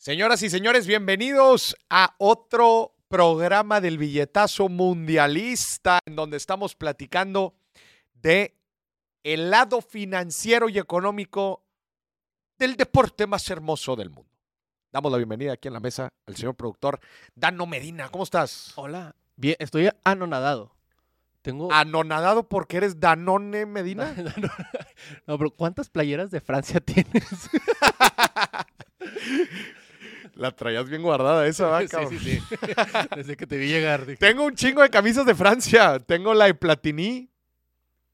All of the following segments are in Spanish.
Señoras y señores, bienvenidos a otro programa del billetazo mundialista en donde estamos platicando de el lado financiero y económico del deporte más hermoso del mundo. Damos la bienvenida aquí en la mesa al señor productor Dano Medina. ¿Cómo estás? Hola. Bien, estoy anonadado. Tengo. ¿Anonadado porque eres Danone Medina? no, pero ¿cuántas playeras de Francia tienes? La traías bien guardada esa, ¿va, sí, cabrón? sí, sí. Desde que te vi llegar. dije, Tengo un chingo de camisas de Francia. Tengo la de Platini,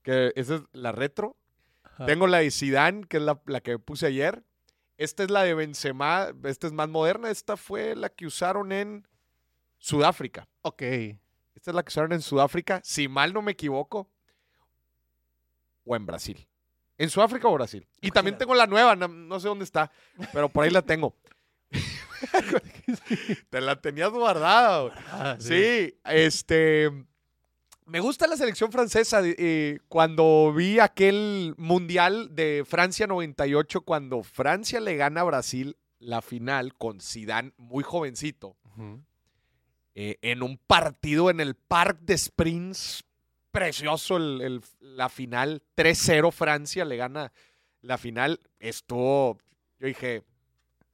que esa es la retro. ajá. Tengo la de Zidane, que es la, la que puse ayer. Esta es la de Benzema, esta es más moderna. Esta fue la que usaron en Sudáfrica. Ok. Esta es la que usaron en Sudáfrica, si mal no me equivoco. O en Brasil. En Sudáfrica o Brasil. Y también tengo la nueva, no, no sé dónde está, pero por ahí la tengo. Te la tenías guardada. güey. Ah, Sí, este. Me gusta la selección francesa. de- eh, cuando vi aquel Mundial de Francia 98, cuando Francia le gana a Brasil la final con Zidane muy jovencito, eh, en un partido en el Parc des Sprints, precioso el- el- la final, 3-0 Francia le gana la final. Esto, yo dije,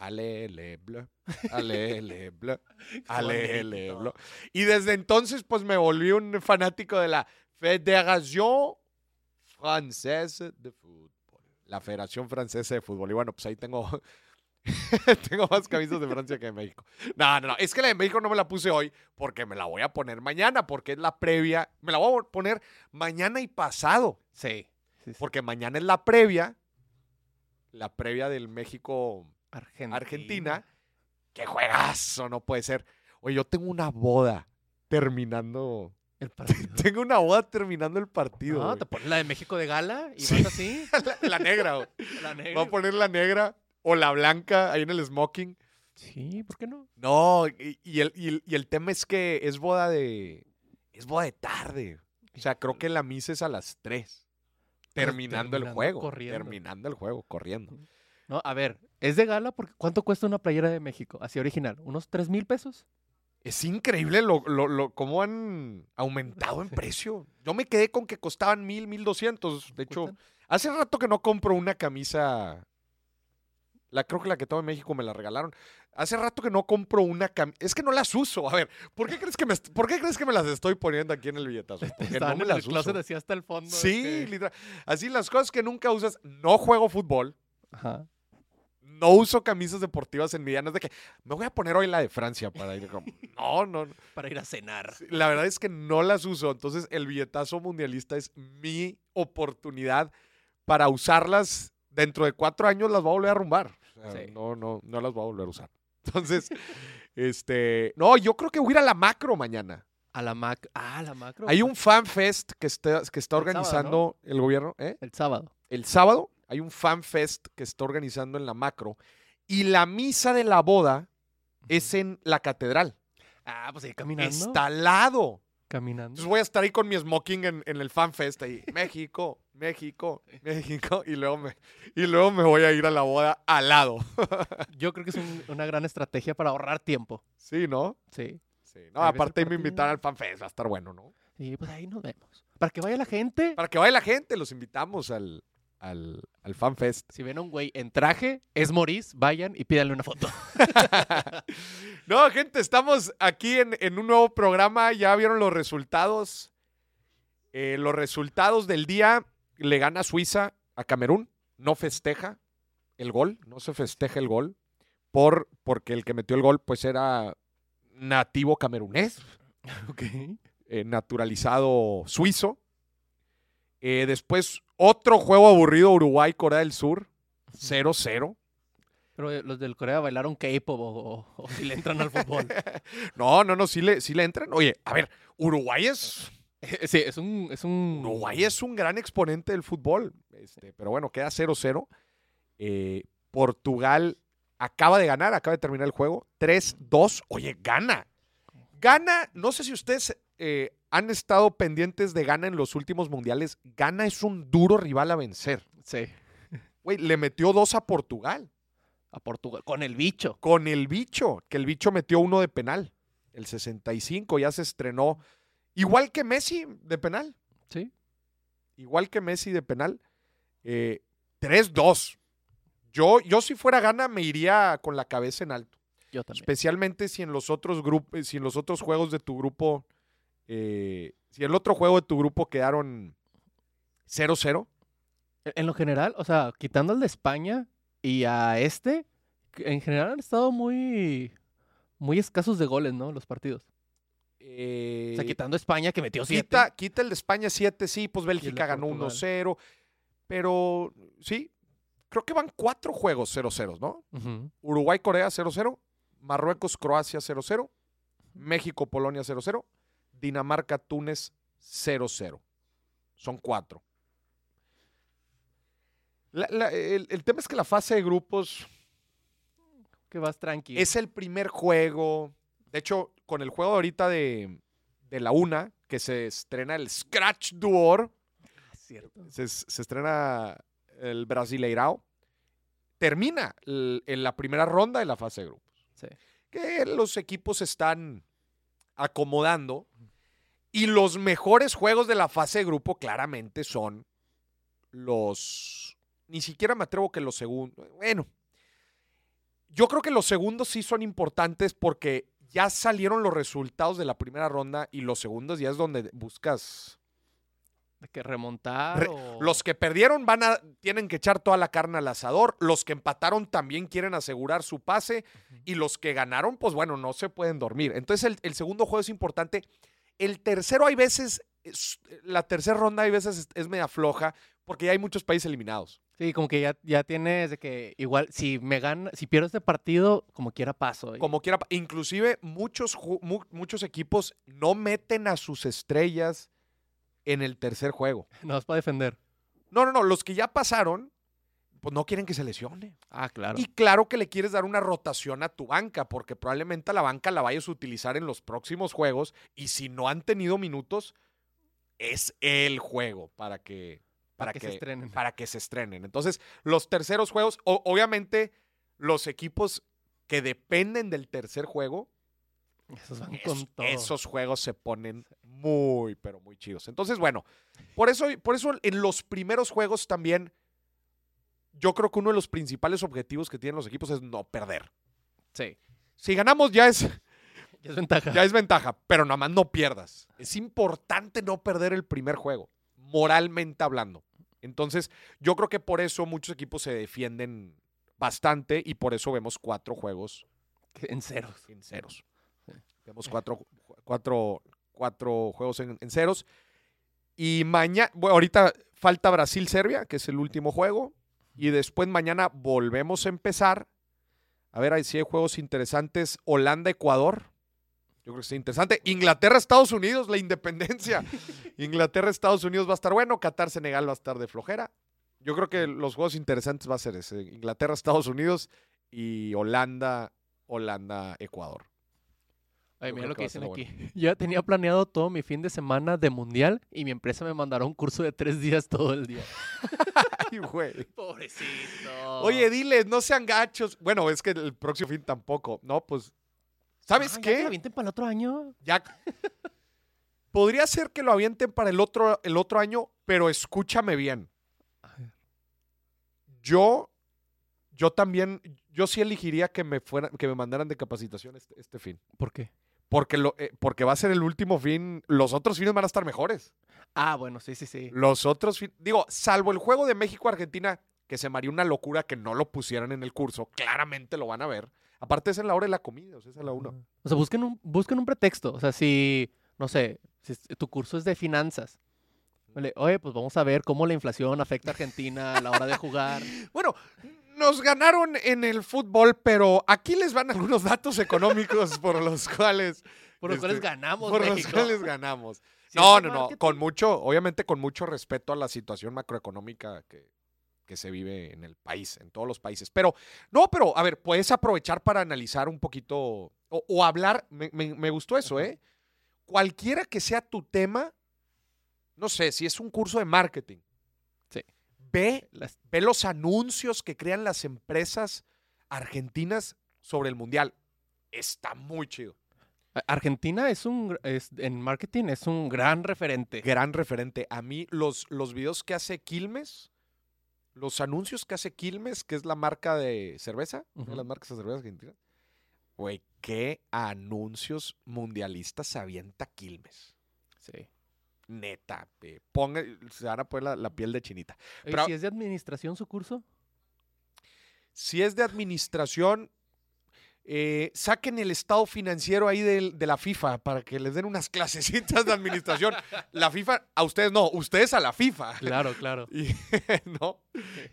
ale, le, bleu, ale, le, bleu. Ale, le, blo. Y desde entonces, pues me volví un fanático de la Fédération Française de Fútbol. La Federación Francesa de Fútbol. Y bueno, pues ahí tengo, tengo más camisas de Francia que de México. No, no, no. Es que la de México no me la puse hoy porque me la voy a poner mañana, porque es la previa. Me la voy a poner mañana y pasado, Sí. sí, sí. porque mañana es la previa. La previa del México Argentina. Argentina. ¡Qué juegazo! No puede ser. Oye, yo tengo una boda terminando. El partido. Tengo una boda terminando el partido. No, te pones la de México de gala y Sí. vas así. la, la negra, güey. La negra. Voy a poner la negra o la blanca ahí en el smoking. Sí, ¿por qué no? No, y, y el, y el- y el tema es que es boda de. Es boda de tarde. O sea, creo que la misa es a las 3. Terminando, el terminando juego. corriendo. Terminando el juego, corriendo. No, a ver, es de gala porque ¿cuánto cuesta una playera de México? Así original, ¿unos 3 mil pesos? Es increíble lo, lo, lo- cómo han aumentado en precio. Yo me quedé con que costaban mil, mil doscientos. De hecho, Cuestan- hace rato que no compro una camisa. La creo que la que tengo en México me la regalaron. Hace rato que no compro una camisa. Es que no las uso. A ver, ¿por qué crees que me, ¿por qué crees que me las estoy poniendo aquí en el billetazo? Porque no me en las uso. así hasta el fondo. Sí, que- literal. Así las cosas que nunca usas. No juego fútbol. Ajá. No uso camisas deportivas en mi día. No es de que me voy a poner hoy la de Francia para ir. como- No, no, no. Para ir a cenar. La verdad es que no las uso. Entonces, el billetazo mundialista es mi oportunidad para usarlas. Dentro de cuatro años las voy a volver a arrumbar. O sea, Sí. No, no, no las voy a volver a usar. Entonces, este. No, yo creo que voy a ir a la macro mañana. A la mac. Ah, la macro. Hay un fan fest que está, que está El sábado, organizando el gobierno. ¿eh? El sábado. El sábado hay un fan fest que está organizando en la macro. Y la misa de la boda es en la catedral. Ah, pues ahí caminando. Está al lado. Caminando. Entonces voy a estar ahí con mi smoking en, en el fanfest ahí. México, México, México. Y luego, me, y luego me voy a ir a la boda al lado. Yo creo que es un- una gran estrategia para ahorrar tiempo. Sí, ¿no? Sí. Sí. No, Ahí ves el aparte me partido. invitaron al fanfest. Va a estar bueno, ¿no? Sí, pues ahí nos vemos. Para que vaya la gente. Para que vaya la gente, los invitamos al, al, al fanfest. Si ven a un güey en traje, es Maurice, vayan y pídanle una foto. no, gente, estamos aquí en, en un nuevo programa. Ya vieron los resultados. Eh, los resultados del día. Le gana Suiza a Camerún. No festeja el gol. No se festeja el gol. Por, porque el que metió el gol, pues era nativo camerunés. eh, naturalizado suizo. Eh, después, otro juego aburrido, Uruguay-Corea del Sur. 0-0. Pero eh, los del Corea bailaron K-pop o, o- o si le entran al fútbol. No, no, no, sí le, sí le entran. Oye, a ver, Uruguay es, sí, es un, es un. Uruguay es un gran exponente del fútbol. Este, pero bueno, queda 0-0. Eh, Portugal acaba de ganar, acaba de terminar el juego. 3-2. Oye, gana. Gana, no sé si ustedes eh, han estado pendientes de Gana en los últimos mundiales. Gana es un duro rival a vencer. Sí. Güey, le metió dos a Portugal. A Portugal. Con el bicho. con el bicho, que el bicho metió uno de penal. El 65 ya se estrenó. Igual que Messi de penal. Sí. Igual que Messi de penal. Eh, 3-2. Yo, yo si fuera gana me iría con la cabeza en alto. Yo también. Especialmente si en los otros grupos, si en los otros juegos de tu grupo, eh, si el otro juego de tu grupo quedaron 0-0. En en lo general, o sea, quitando el de España y a este, en general han estado muy, muy escasos de goles, ¿no? Los partidos. eh, O sea, quitando a España que metió siete. quita, quita el de España 7, sí, pues Bélgica ganó Portugal. 1-0. Pero sí, creo que van cuatro juegos 0-0, ¿no? Uruguay-Corea 0-0, Marruecos-Croacia 0-0, México-Polonia 0-0, Dinamarca-Túnez 0-0. Son cuatro. La- la- el, el tema es que la fase de grupos Que vas tranquilo. es el primer juego. De hecho, con el juego ahorita de, de la una, que se estrena el Scratch Duor, cierto. se, se estrena el Brasileirao, termina el- en la primera ronda de la fase de grupos. Sí. Que los equipos están acomodando y los mejores juegos de la fase de grupo claramente son los... Ni siquiera me atrevo que los segundos... Bueno, yo creo que los segundos sí son importantes porque ya salieron los resultados de la primera ronda y los segundos ya es donde buscas... De que remontar Re- o- Los que perdieron van a tienen que echar toda la carne al asador. Los que empataron también quieren asegurar su pase. Y los que ganaron, pues bueno, no se pueden dormir. Entonces el, el segundo juego es importante. El tercero hay veces, es- la tercera ronda hay veces es, es media floja porque ya hay muchos países eliminados. Sí, como que ya, ya tienes de que igual, si me gana, si pierdo este partido, como quiera paso. y- Como quiera, inclusive muchos, mu- muchos equipos no meten a sus estrellas en el tercer juego. No es para defender. No, no, no. Los que ya pasaron, pues no quieren que se lesione. Ah, claro. Y claro que le quieres dar una rotación a tu banca, porque probablemente a la banca la vayas a utilizar en los próximos juegos y si no han tenido minutos, es el juego para que, para que se estrenen. Para que se estrenen. Entonces, los terceros juegos, o- obviamente, los equipos que dependen del tercer juego, Esos van es- con todo. esos juegos se ponen muy, pero muy chidos. Entonces, bueno, por eso, por eso en los primeros juegos también, yo creo que uno de los principales objetivos que tienen los equipos es no perder. Sí. Si ganamos ya es, Ya es ventaja. ya es ventaja, pero nada más no pierdas. Es importante no perder el primer juego, moralmente hablando. Entonces, yo creo que por eso muchos equipos se defienden bastante y por eso vemos cuatro juegos En ceros. en ceros. Sí. Vemos cuatro, cuatro, cuatro juegos en, en ceros. Y mañana, bueno, ahorita falta Brasil-Serbia, que es el último juego. Y después mañana volvemos a empezar. A ver, ahí sí hay juegos interesantes. Holanda-Ecuador. Yo creo que es interesante. Inglaterra-Estados Unidos, la independencia. Inglaterra-Estados Unidos va a estar bueno. Qatar-Senegal va a estar de flojera. Yo creo que los juegos interesantes va a ser ese. Inglaterra-Estados Unidos y Holanda, Holanda-Ecuador. Ay, mira lo que dicen aquí. Yo ya tenía planeado todo mi fin de semana de mundial y mi empresa me mandará un curso de tres días todo el día. Ay, güey. Pobrecito. Oye, diles, no sean gachos. Bueno, es que el próximo fin tampoco. No, pues. ¿Sabes Ah, ¿ya que qué? lo avienten para el otro año? Ya. Podría ser que lo avienten para el otro, el otro año, pero escúchame bien. Yo, yo también, yo sí elegiría que me fueran, que me mandaran de capacitación este, este fin. ¿Por qué? Porque, lo, eh, porque va a ser el último fin. Los otros fines van a estar mejores. Ah, bueno, sí, sí, sí. Los otros, fin- digo, salvo el juego de México-Argentina, que se me haría una locura que no lo pusieran en el curso, claramente lo van a ver. Aparte es en la hora de la comida, o sea, es a la una. O sea, busquen un, busquen un pretexto. O sea, si, no sé, si tu curso es de finanzas. Oye, pues vamos a ver cómo la inflación afecta a Argentina a la hora de jugar. Bueno, nos ganaron en el fútbol, pero aquí les van algunos datos económicos por los cuales, Por los cuales Este, ganamos por los cuales ganamos. No, no, no, con mucho, obviamente con mucho respeto a la situación macroeconómica que, que se vive en el país, en todos los países. Pero, no, pero, a ver, puedes aprovechar para analizar un poquito o, o hablar, me, me- me gustó eso. ¿eh? Cualquiera que sea tu tema, no sé, si es un curso de marketing. Ve ve los anuncios que crean las empresas argentinas sobre el mundial. Está muy chido. Argentina es un, es, en marketing es un gran referente. Gran referente. A mí, los, los videos que hace Quilmes, los anuncios que hace Quilmes, que es la marca de cerveza, una de las marcas de cerveza argentinas. Güey, qué anuncios mundialistas avienta Quilmes. Sí. Neta, eh, ponga, se van a poner la, la piel de chinita. Pero- si es de administración su curso, Si es de administración, eh, saquen el estado financiero ahí del- de, la FIFA para que les den unas clasecitas de administración. La FIFA, a ustedes no, ustedes a la FIFA. claro, claro. Y, no,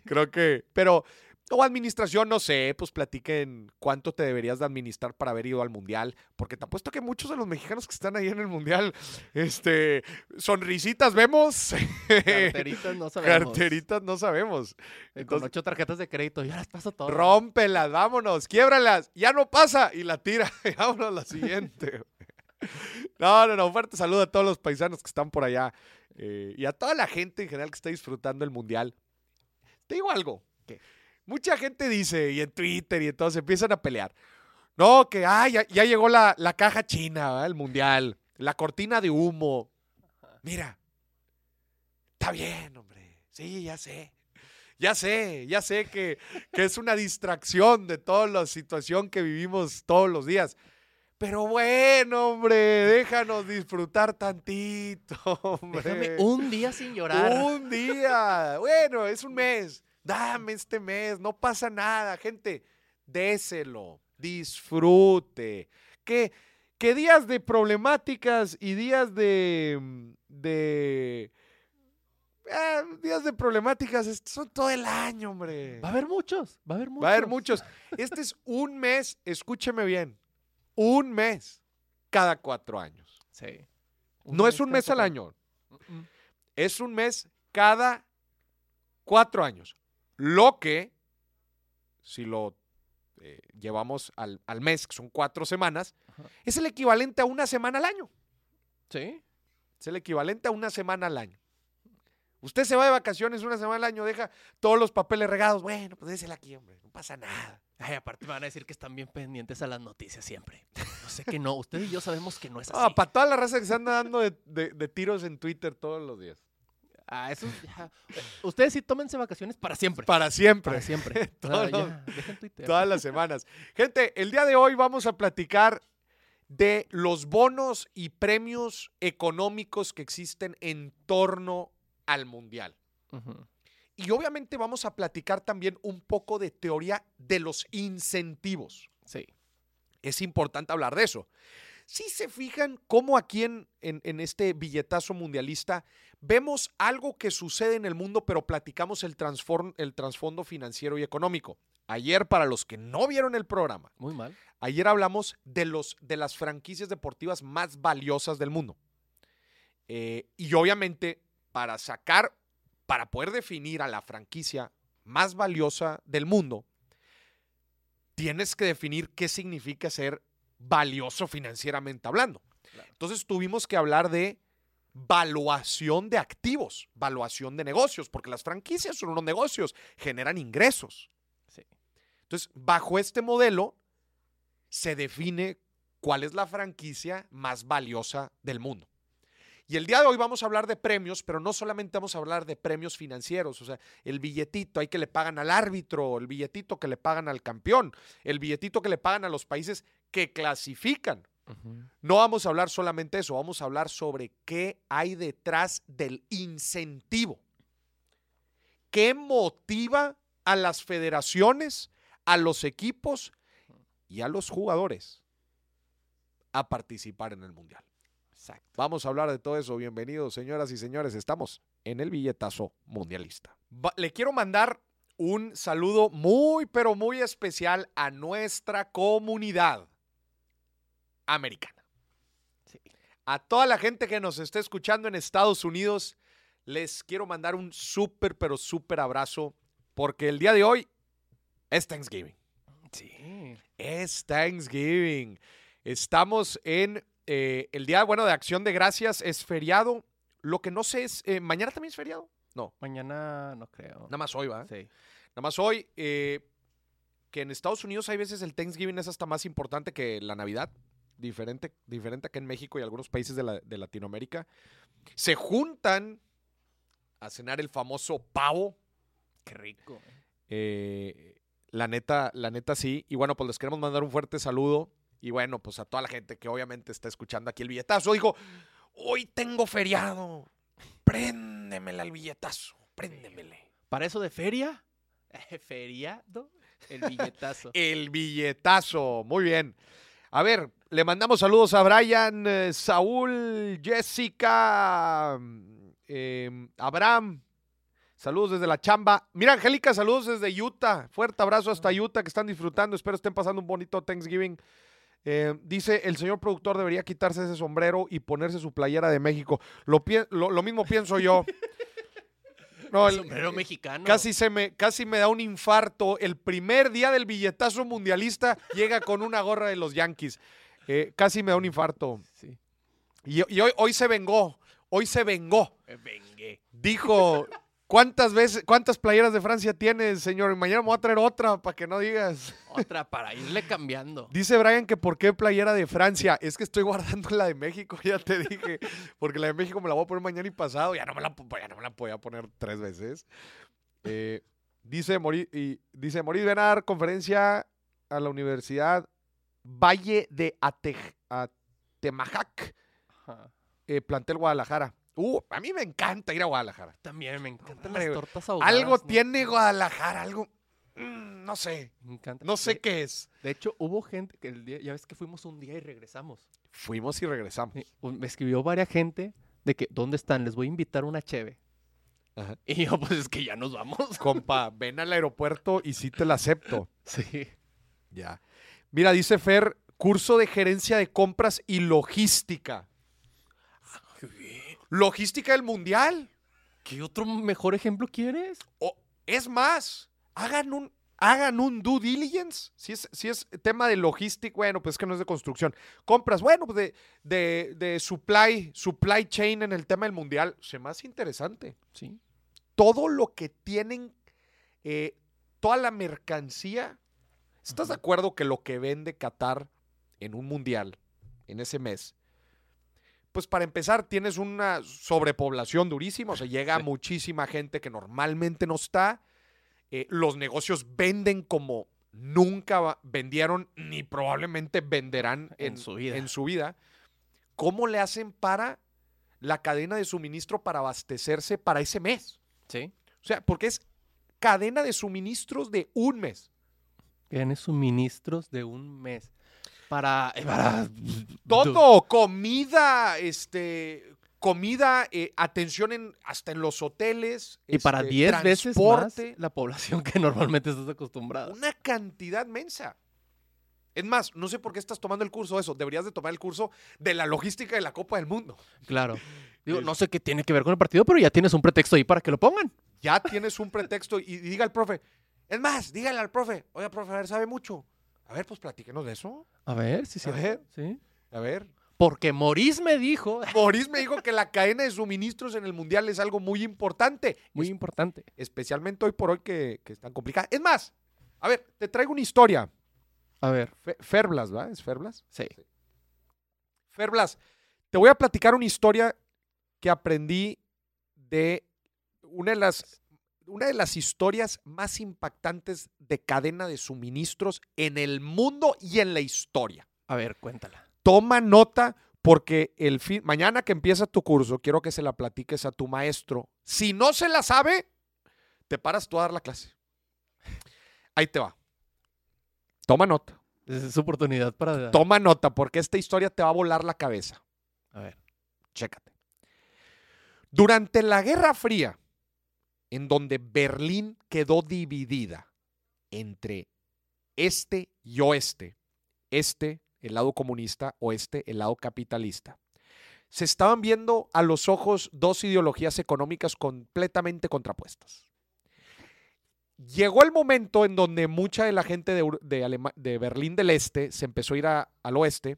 creo que, pero, o administración, no sé, pues platiquen cuánto te deberías de administrar para haber ido al mundial, porque te apuesto que muchos de los mexicanos que están ahí en el mundial, este, sonrisitas vemos, Carteritas no sabemos. carteritas no sabemos. Eh, Con Entonces, ocho tarjetas de crédito, ya las paso todas. rómpelas, vámonos, quiébralas, ya no pasa, y la tira, y vámonos a la siguiente. No, no, no, fuerte saludo a todos los paisanos que están por allá eh, y a toda la gente en general que está disfrutando el mundial. Te digo algo, ¿Qué? Mucha gente dice, y en Twitter y en todo, se empiezan a pelear. No, que ah, ya, ya llegó la, la caja china, ¿verdad? el mundial, la cortina de humo. Mira, está bien, hombre, sí, ya sé. Ya sé, ya sé que, que es una distracción de toda la situación que vivimos todos los días. Pero bueno, hombre, déjanos disfrutar tantito, hombre. Déjame un día sin llorar. Un día. Bueno, es un mes. Dame este mes, no pasa nada, gente. Déselo, disfrute. Que, que días de problemáticas y días de. de eh, días de problemáticas son todo el año, hombre. Va a haber muchos, va a haber muchos. Va a haber muchos. Este es un mes, escúcheme bien. Un mes cada cuatro años. Sí. No es un mes al año. Mm, mm. es un mes cada cuatro años. Lo que, si lo eh, llevamos al, al mes, que son cuatro semanas, Ajá. es el equivalente a una semana al año. Sí. Es el equivalente a una semana al año. Usted se va de vacaciones una semana al año, deja todos los papeles regados. Bueno, pues désela aquí, hombre. No pasa nada. Ay, aparte me van a decir que están bien pendientes a las noticias siempre. No sé que no. Usted y yo sabemos que no es así. Ah, para toda la raza que se anda dando de, de- de tiros en Twitter todos los días. Ah, eso ya. Eh, Ustedes sí tómense vacaciones para siempre. Para siempre. Para siempre. Ya, dejen Twitter. Todas las semanas. Gente, el día de hoy vamos a platicar de los bonos y premios económicos que existen en torno al mundial. Y obviamente vamos a platicar también un poco de teoría de los incentivos. Sí. Es importante hablar de eso. Si se fijan cómo aquí en, en- en este billetazo mundialista vemos algo que sucede en el mundo, pero platicamos el, el trasfondo financiero y económico. Ayer, para los que no vieron el programa, Muy mal. ayer hablamos de, los, de las franquicias deportivas más valiosas del mundo. Eh, y obviamente, para sacar, para poder definir a la franquicia más valiosa del mundo, tienes que definir qué significa ser valioso financieramente hablando. Claro. Entonces tuvimos que hablar de valuación de activos, valuación de negocios, porque las franquicias son unos negocios, generan ingresos. Sí. Entonces, bajo este modelo, se define cuál es la franquicia más valiosa del mundo. Y el día de hoy vamos a hablar de premios, pero no solamente vamos a hablar de premios financieros, o sea, el billetito ahí que le pagan al árbitro, el billetito que le pagan al campeón, el billetito que le pagan a los países que clasifican. No vamos a hablar solamente de eso, vamos a hablar sobre qué hay detrás del incentivo. ¿Qué motiva a las federaciones, a los equipos y a los jugadores a participar en el Mundial? Exacto. Vamos a hablar de todo eso. Bienvenidos, señoras y señores. Estamos en el billetazo mundialista. Va- le quiero mandar un saludo muy, pero muy especial a nuestra comunidad americana. Sí. A toda la gente que nos está escuchando en Estados Unidos, les quiero mandar un súper, pero súper abrazo, porque el día de hoy es Thanksgiving. Sí. Es Thanksgiving. Estamos en eh, el día, bueno, de Acción de Gracias. Es feriado. Lo que no sé es, eh, ¿mañana también es feriado? No, Mañana no creo. nada más hoy, ¿va? Sí. Nada más hoy. eh, que en Estados Unidos hay veces el Thanksgiving es hasta más importante que la Navidad, diferente, diferente acá en México y algunos países de, la- de Latinoamérica. Se juntan a cenar el famoso pavo. Qué rico. Eh, la neta, la neta sí. Y bueno, pues les queremos mandar un fuerte saludo. Y bueno, pues a toda la gente que obviamente está escuchando aquí el billetazo. Dijo, hoy tengo feriado. Préndemela el billetazo. Préndemele. Para eso de feria, feriado, el billetazo. El billetazo. Muy bien. A ver, le mandamos saludos a Brian, eh, Saúl, Jessica, mm, eh, Abraham. Saludos desde la chamba. Mira, Angélica, saludos desde Utah. Fuerte abrazo hasta Utah que están disfrutando. Espero estén pasando un bonito Thanksgiving. Eh, dice, el señor productor debería quitarse ese sombrero y ponerse su playera de México. Lo, lo mismo pienso yo. No, El el- sombrero mexicano. Casi, se me, casi me da un infarto. El primer día del billetazo mundialista llega con una gorra de los Yankees. Eh, casi me da un infarto. Sí. Y, y hoy, hoy se vengó. Hoy se vengó. Me vengué. Dijo, ¿cuántas veces, cuántas playeras de Francia tienes, señor? Y mañana me voy a traer otra para que no digas. Otra para irle cambiando. Dice Brian que por qué playera de Francia. Es que estoy guardando la de México, ya te dije. Porque la de México me la voy a poner mañana y pasado. Ya no me la, ya no me la podía poner tres veces. Eh, dice Mori, y dice Moris ven a dar conferencia a la Universidad Valle de Atej- Atemajac, eh, plantel Guadalajara. Uh, a mí me encanta ir a Guadalajara. También me encantan las tortas ahogadas. Algo ¿no? tiene Guadalajara, algo. mm, no sé. Me encanta. No sé De- qué es. De hecho, hubo gente que el día, ya ves que fuimos un día y regresamos. Fuimos y regresamos. Sí, Me escribió varias gente de que, ¿dónde están? Les voy a invitar una cheve. Ajá. Y yo, pues es que ya nos vamos. Compa, ven al aeropuerto y sí te la acepto. Sí. Ya. Mira, dice Fer, curso de gerencia de compras y logística. Logística del mundial. ¿Qué otro mejor ejemplo quieres? O, es más, hagan un, hagan un due diligence. Si es, si es tema de logística, bueno, pues es que no es de construcción. Compras, bueno, pues de, de, de supply, supply chain en el tema del mundial. Se me hace interesante. Sí. todo lo que tienen, eh, toda la mercancía. ¿Estás de acuerdo que lo que vende Qatar en un mundial, en ese mes? Pues para empezar, tienes una sobrepoblación durísima, o sea, llega Sí. muchísima gente que normalmente no está. eh, los negocios venden como nunca vendieron ni probablemente venderán En su vida. en su vida. ¿Cómo le hacen para la cadena de suministro para abastecerse para ese mes? Sí. O sea, porque es cadena de suministros de un mes. Tiene suministros de un mes. Para. para Todo, comida, este, comida, eh, atención en, hasta en los hoteles. Y para este, 10 veces más la población que normalmente estás acostumbrada. Una cantidad mensa. Es más, no sé por qué estás tomando el curso de eso. Deberías de tomar el curso de la logística de la Copa del Mundo. Claro. Digo, no sé qué tiene que ver con el partido, pero ya tienes un pretexto ahí para que lo pongan. Ya tienes un pretexto y, y diga al profe. Es más, dígale al profe. Oiga, profe, a ver, sabe mucho. A ver, pues platíquenos de eso. A ver, sí, sí. A ver. Sí. A ver. Porque Morís me dijo. Boris me dijo que la cadena de suministros en el mundial es algo muy importante. Muy Es- importante. especialmente hoy por hoy que, que es tan complicada. Es más, a ver, te traigo una historia. A ver. Fe- Ferblas, ¿va? ¿Es Ferblas? Sí. Ferblas, te voy a platicar una historia que aprendí de una de las, una de las historias más impactantes de cadena de suministros en el mundo y en la historia. A ver, cuéntala. Toma nota porque el fin, mañana que empieza tu curso, quiero que se la platiques a tu maestro. Si no se la sabe, te paras tú a dar la clase. Ahí te va. Toma nota. Es su oportunidad para. Toma nota porque esta historia te va a volar la cabeza. A ver. Chécate. Durante la Guerra Fría, en donde Berlín quedó dividida entre este y oeste, este, el lado comunista, oeste, el lado capitalista, se estaban viendo a los ojos dos ideologías económicas completamente contrapuestas. Llegó el momento en donde mucha de la gente de, Berlín del Este se empezó a ir al oeste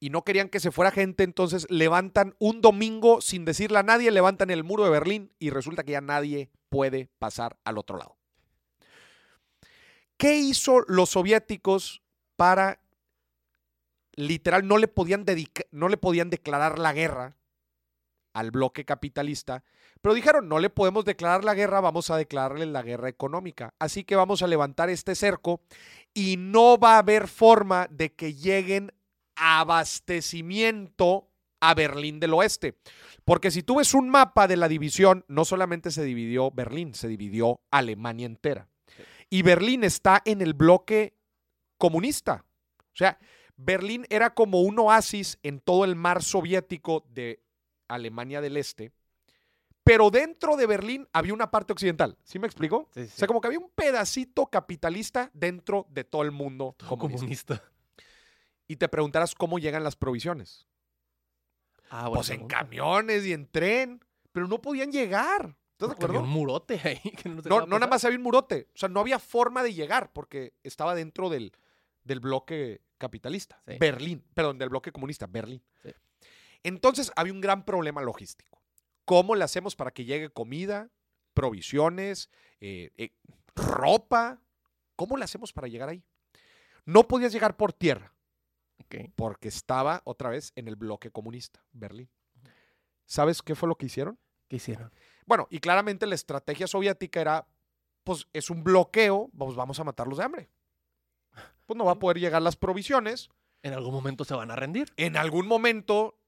y no querían que se fuera gente, entonces levantan un domingo sin decirle a nadie, levantan el muro de Berlín y resulta que ya nadie puede pasar al otro lado. ¿Qué hizo los soviéticos para literal no le podían dedica- no le podían declarar la guerra al bloque capitalista, pero dijeron, no le podemos declarar la guerra, vamos a declararle la guerra económica. Así que vamos a levantar este cerco y no va a haber forma de que lleguen abastecimiento a Berlín del Oeste. Porque si tú ves un mapa de la división, no solamente se dividió Berlín, se dividió Alemania entera. Y Berlín está en el bloque comunista. O sea, Berlín era como un oasis en todo el mar soviético de Alemania del Este. Pero dentro de Berlín había una parte occidental. ¿Sí me explico? Sí, O sea, como que había un pedacito capitalista dentro de todo el mundo comunista. comunista. Y te preguntarás cómo llegan las provisiones. Ah, Pues en pregunta. camiones y en tren, pero no podían llegar. ¿Estás de Porque había acuerdo? un murote ahí que no, No, nada más había un murote. O sea, no había forma de llegar porque estaba dentro del, del bloque capitalista. Sí. Berlín, perdón, del bloque comunista, Berlín. Sí. Entonces había un gran problema logístico. ¿Cómo le hacemos para que llegue comida, provisiones, eh, eh, ropa? ¿Cómo le hacemos para llegar ahí? No podías llegar por tierra Porque estaba otra vez en el bloque comunista, Berlín. ¿Sabes qué fue lo que hicieron? ¿Qué hicieron? Bueno, y claramente la estrategia soviética era, pues es un bloqueo, pues vamos a matarlos de hambre. Pues no va a poder llegar las provisiones. En algún momento se van a rendir. En algún momento,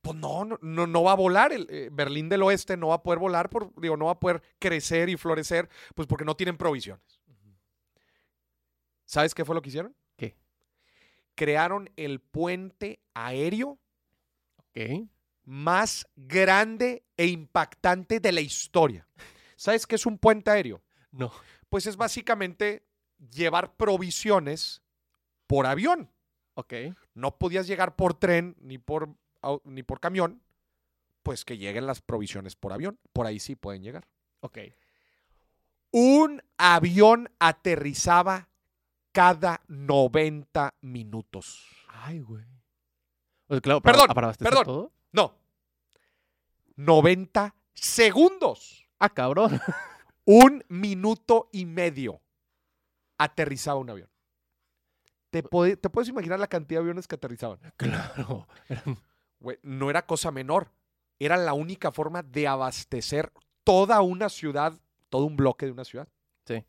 pues no, no, no, no va a volar. El, eh, Berlín del Oeste no va a poder volar, por, digo, no va a poder crecer y florecer, pues porque no tienen provisiones. ¿Sabes qué fue lo que hicieron? Crearon el puente aéreo más grande e impactante de la historia. ¿Sabes qué es un puente aéreo? No. Pues es básicamente llevar provisiones por avión. Ok. No podías llegar por tren ni por, ni por camión, pues que lleguen las provisiones por avión. Por ahí sí pueden llegar. Ok. Un avión aterrizaba cada 90 minutos. Ay, güey. O sea, claro, para, Perdón, perdón. todo. No. 90 segundos. Ah, cabrón. Un minuto y medio aterrizaba un avión. ¿Te, te puedes imaginar la cantidad de aviones que aterrizaban? claro. Güey, no era cosa menor. Era la única forma de abastecer toda una ciudad, todo un bloque de una ciudad. Sí.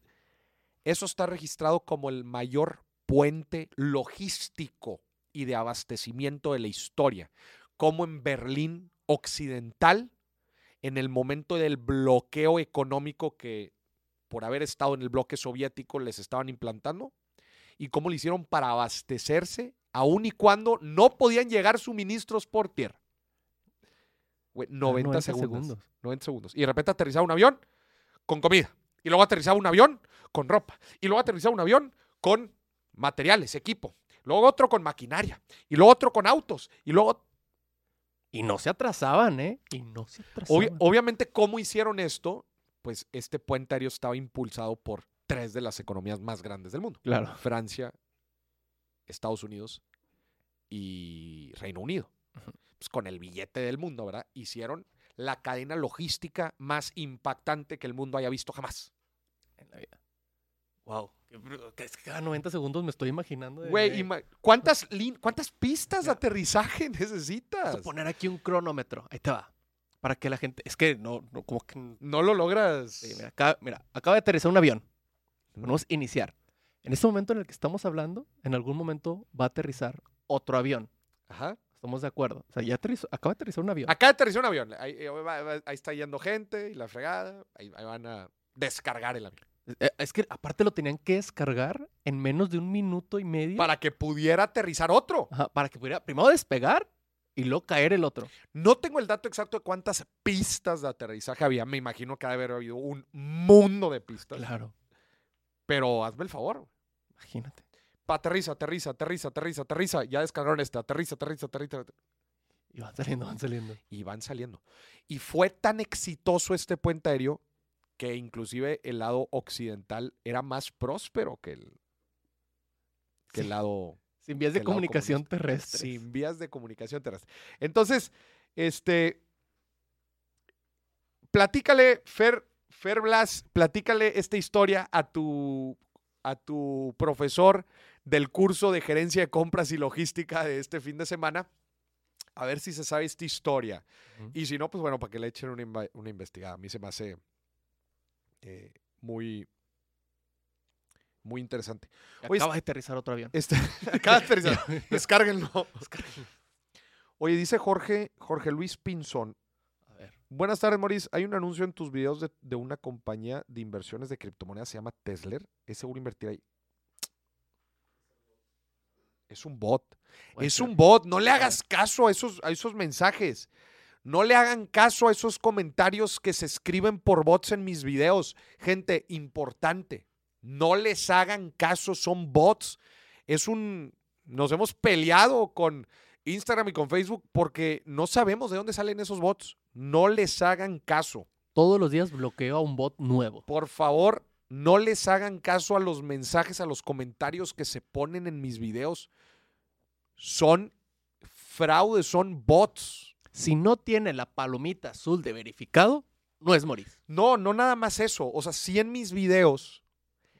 Eso está registrado como el mayor puente logístico y de abastecimiento de la historia. Como en Berlín Occidental, en el momento del bloqueo económico que por haber estado en el bloque soviético les estaban implantando, y cómo lo hicieron para abastecerse, aun y cuando no podían llegar suministros por tierra. Güey, 90, 90 segundos, segundos. 90 segundos. Y de repente aterrizaba un avión con comida. Y luego aterrizaba un avión con ropa. Y luego aterrizaba un avión con materiales, equipo. Luego otro con maquinaria. Y luego otro con autos. Y luego Y no se atrasaban, ¿eh? Y no se atrasaban. Obvi- obviamente, ¿cómo hicieron esto? Pues este puente aéreo estaba impulsado por tres de las economías más grandes del mundo. Claro. Francia, Estados Unidos y Reino Unido. Pues con el billete del mundo, ¿verdad? Hicieron la cadena logística más impactante que el mundo haya visto jamás. En la vida. Wow. Es que cada 90 segundos me estoy imaginando. de- Güey, de- ima- ¿cuántas, ¿cuántas pistas de aterrizaje Vamos necesitas? a poner aquí un cronómetro. Ahí te va. Para que la gente. Es que no, no como que. No lo logras. Sí, mira, acá- mira, acaba de aterrizar un avión. Vamos a iniciar. En este momento en el que estamos hablando, en algún momento va a aterrizar otro avión. Ajá. Estamos de acuerdo. O sea, ya aterrizó, acaba de aterrizar un avión. Acá aterrizó un avión. Ahí, está yendo gente y la fregada. Ahí, ahí van a descargar el avión. Eh, Es que aparte lo tenían que descargar en menos de un minuto y medio. Para que pudiera aterrizar otro. Ajá, para que pudiera primero despegar y luego caer el otro. No tengo el dato exacto de cuántas pistas de aterrizaje había. Me imagino que ha de haber habido un mundo de pistas. Claro. Pero hazme el favor. Imagínate. Pa, aterriza, aterriza, aterriza, aterriza, aterriza. Ya descargaron este. Aterriza, aterriza, aterriza. Y van saliendo, van saliendo. Y van saliendo. Y fue tan exitoso este puente aéreo que inclusive el lado occidental era más próspero que el, que el lado Sin vías de comunicación terrestre. sin vías de comunicación terrestre. Entonces, este, platícale, Fer, Fer Blas, platícale esta historia a tu, a tu profesor del curso de gerencia de compras y logística de este fin de semana. A ver si se sabe esta historia. Y si no, pues bueno, para que le echen una, una investigada. A mí se me hace eh, muy, muy interesante. Oye, Acaba de aterrizar otro avión. Este, acaba de aterrizar. Descárguenlo. Oye, dice Jorge, Jorge Luis Pinzón. A ver. Buenas tardes, Maurice. Hay un anuncio en tus videos de, de una compañía de inversiones de criptomonedas, se llama Tesla. ¿Es seguro invertir ahí? Es un bot. es ser. un bot. No le hagas caso a esos, a esos mensajes. No le hagan caso a esos comentarios que se escriben por bots en mis videos. Gente, importante. No les hagan caso, son bots. Es un... Nos hemos peleado con Instagram y con Facebook porque no sabemos de dónde salen esos bots. No les hagan caso. Todos los días bloqueo a un bot nuevo. Por favor, no les hagan caso a los mensajes, a los comentarios que se ponen en mis videos. Son fraudes, son bots. Si no tiene la palomita azul de verificado, no es Moris. No, no nada más eso. O sea, si en mis videos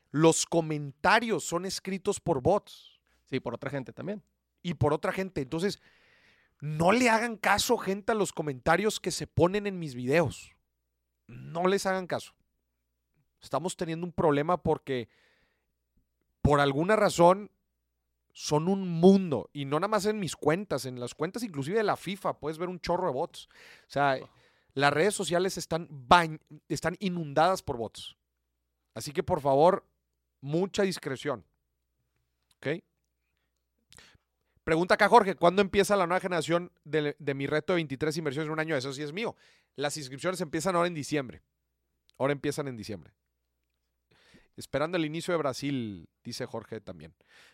los comentarios son escritos por bots Sí, por otra gente también. y por otra gente. Entonces, no le hagan caso, gente, a los comentarios que se ponen en mis videos. No les hagan caso. Estamos teniendo un problema porque por alguna razón son un mundo. Y no nada más en mis cuentas, en las cuentas inclusive de la FIFA puedes ver un chorro de bots. O sea, las redes sociales están, están inundadas por bots. Así que por favor, mucha discreción. ¿Ok? Pregunta acá Jorge, ¿cuándo empieza la nueva generación de, de mi reto de 23 inversiones en un año? Eso sí es mío. Las inscripciones empiezan ahora en diciembre. Ahora empiezan en diciembre. Esperando el inicio de Brasil, dice Jorge también.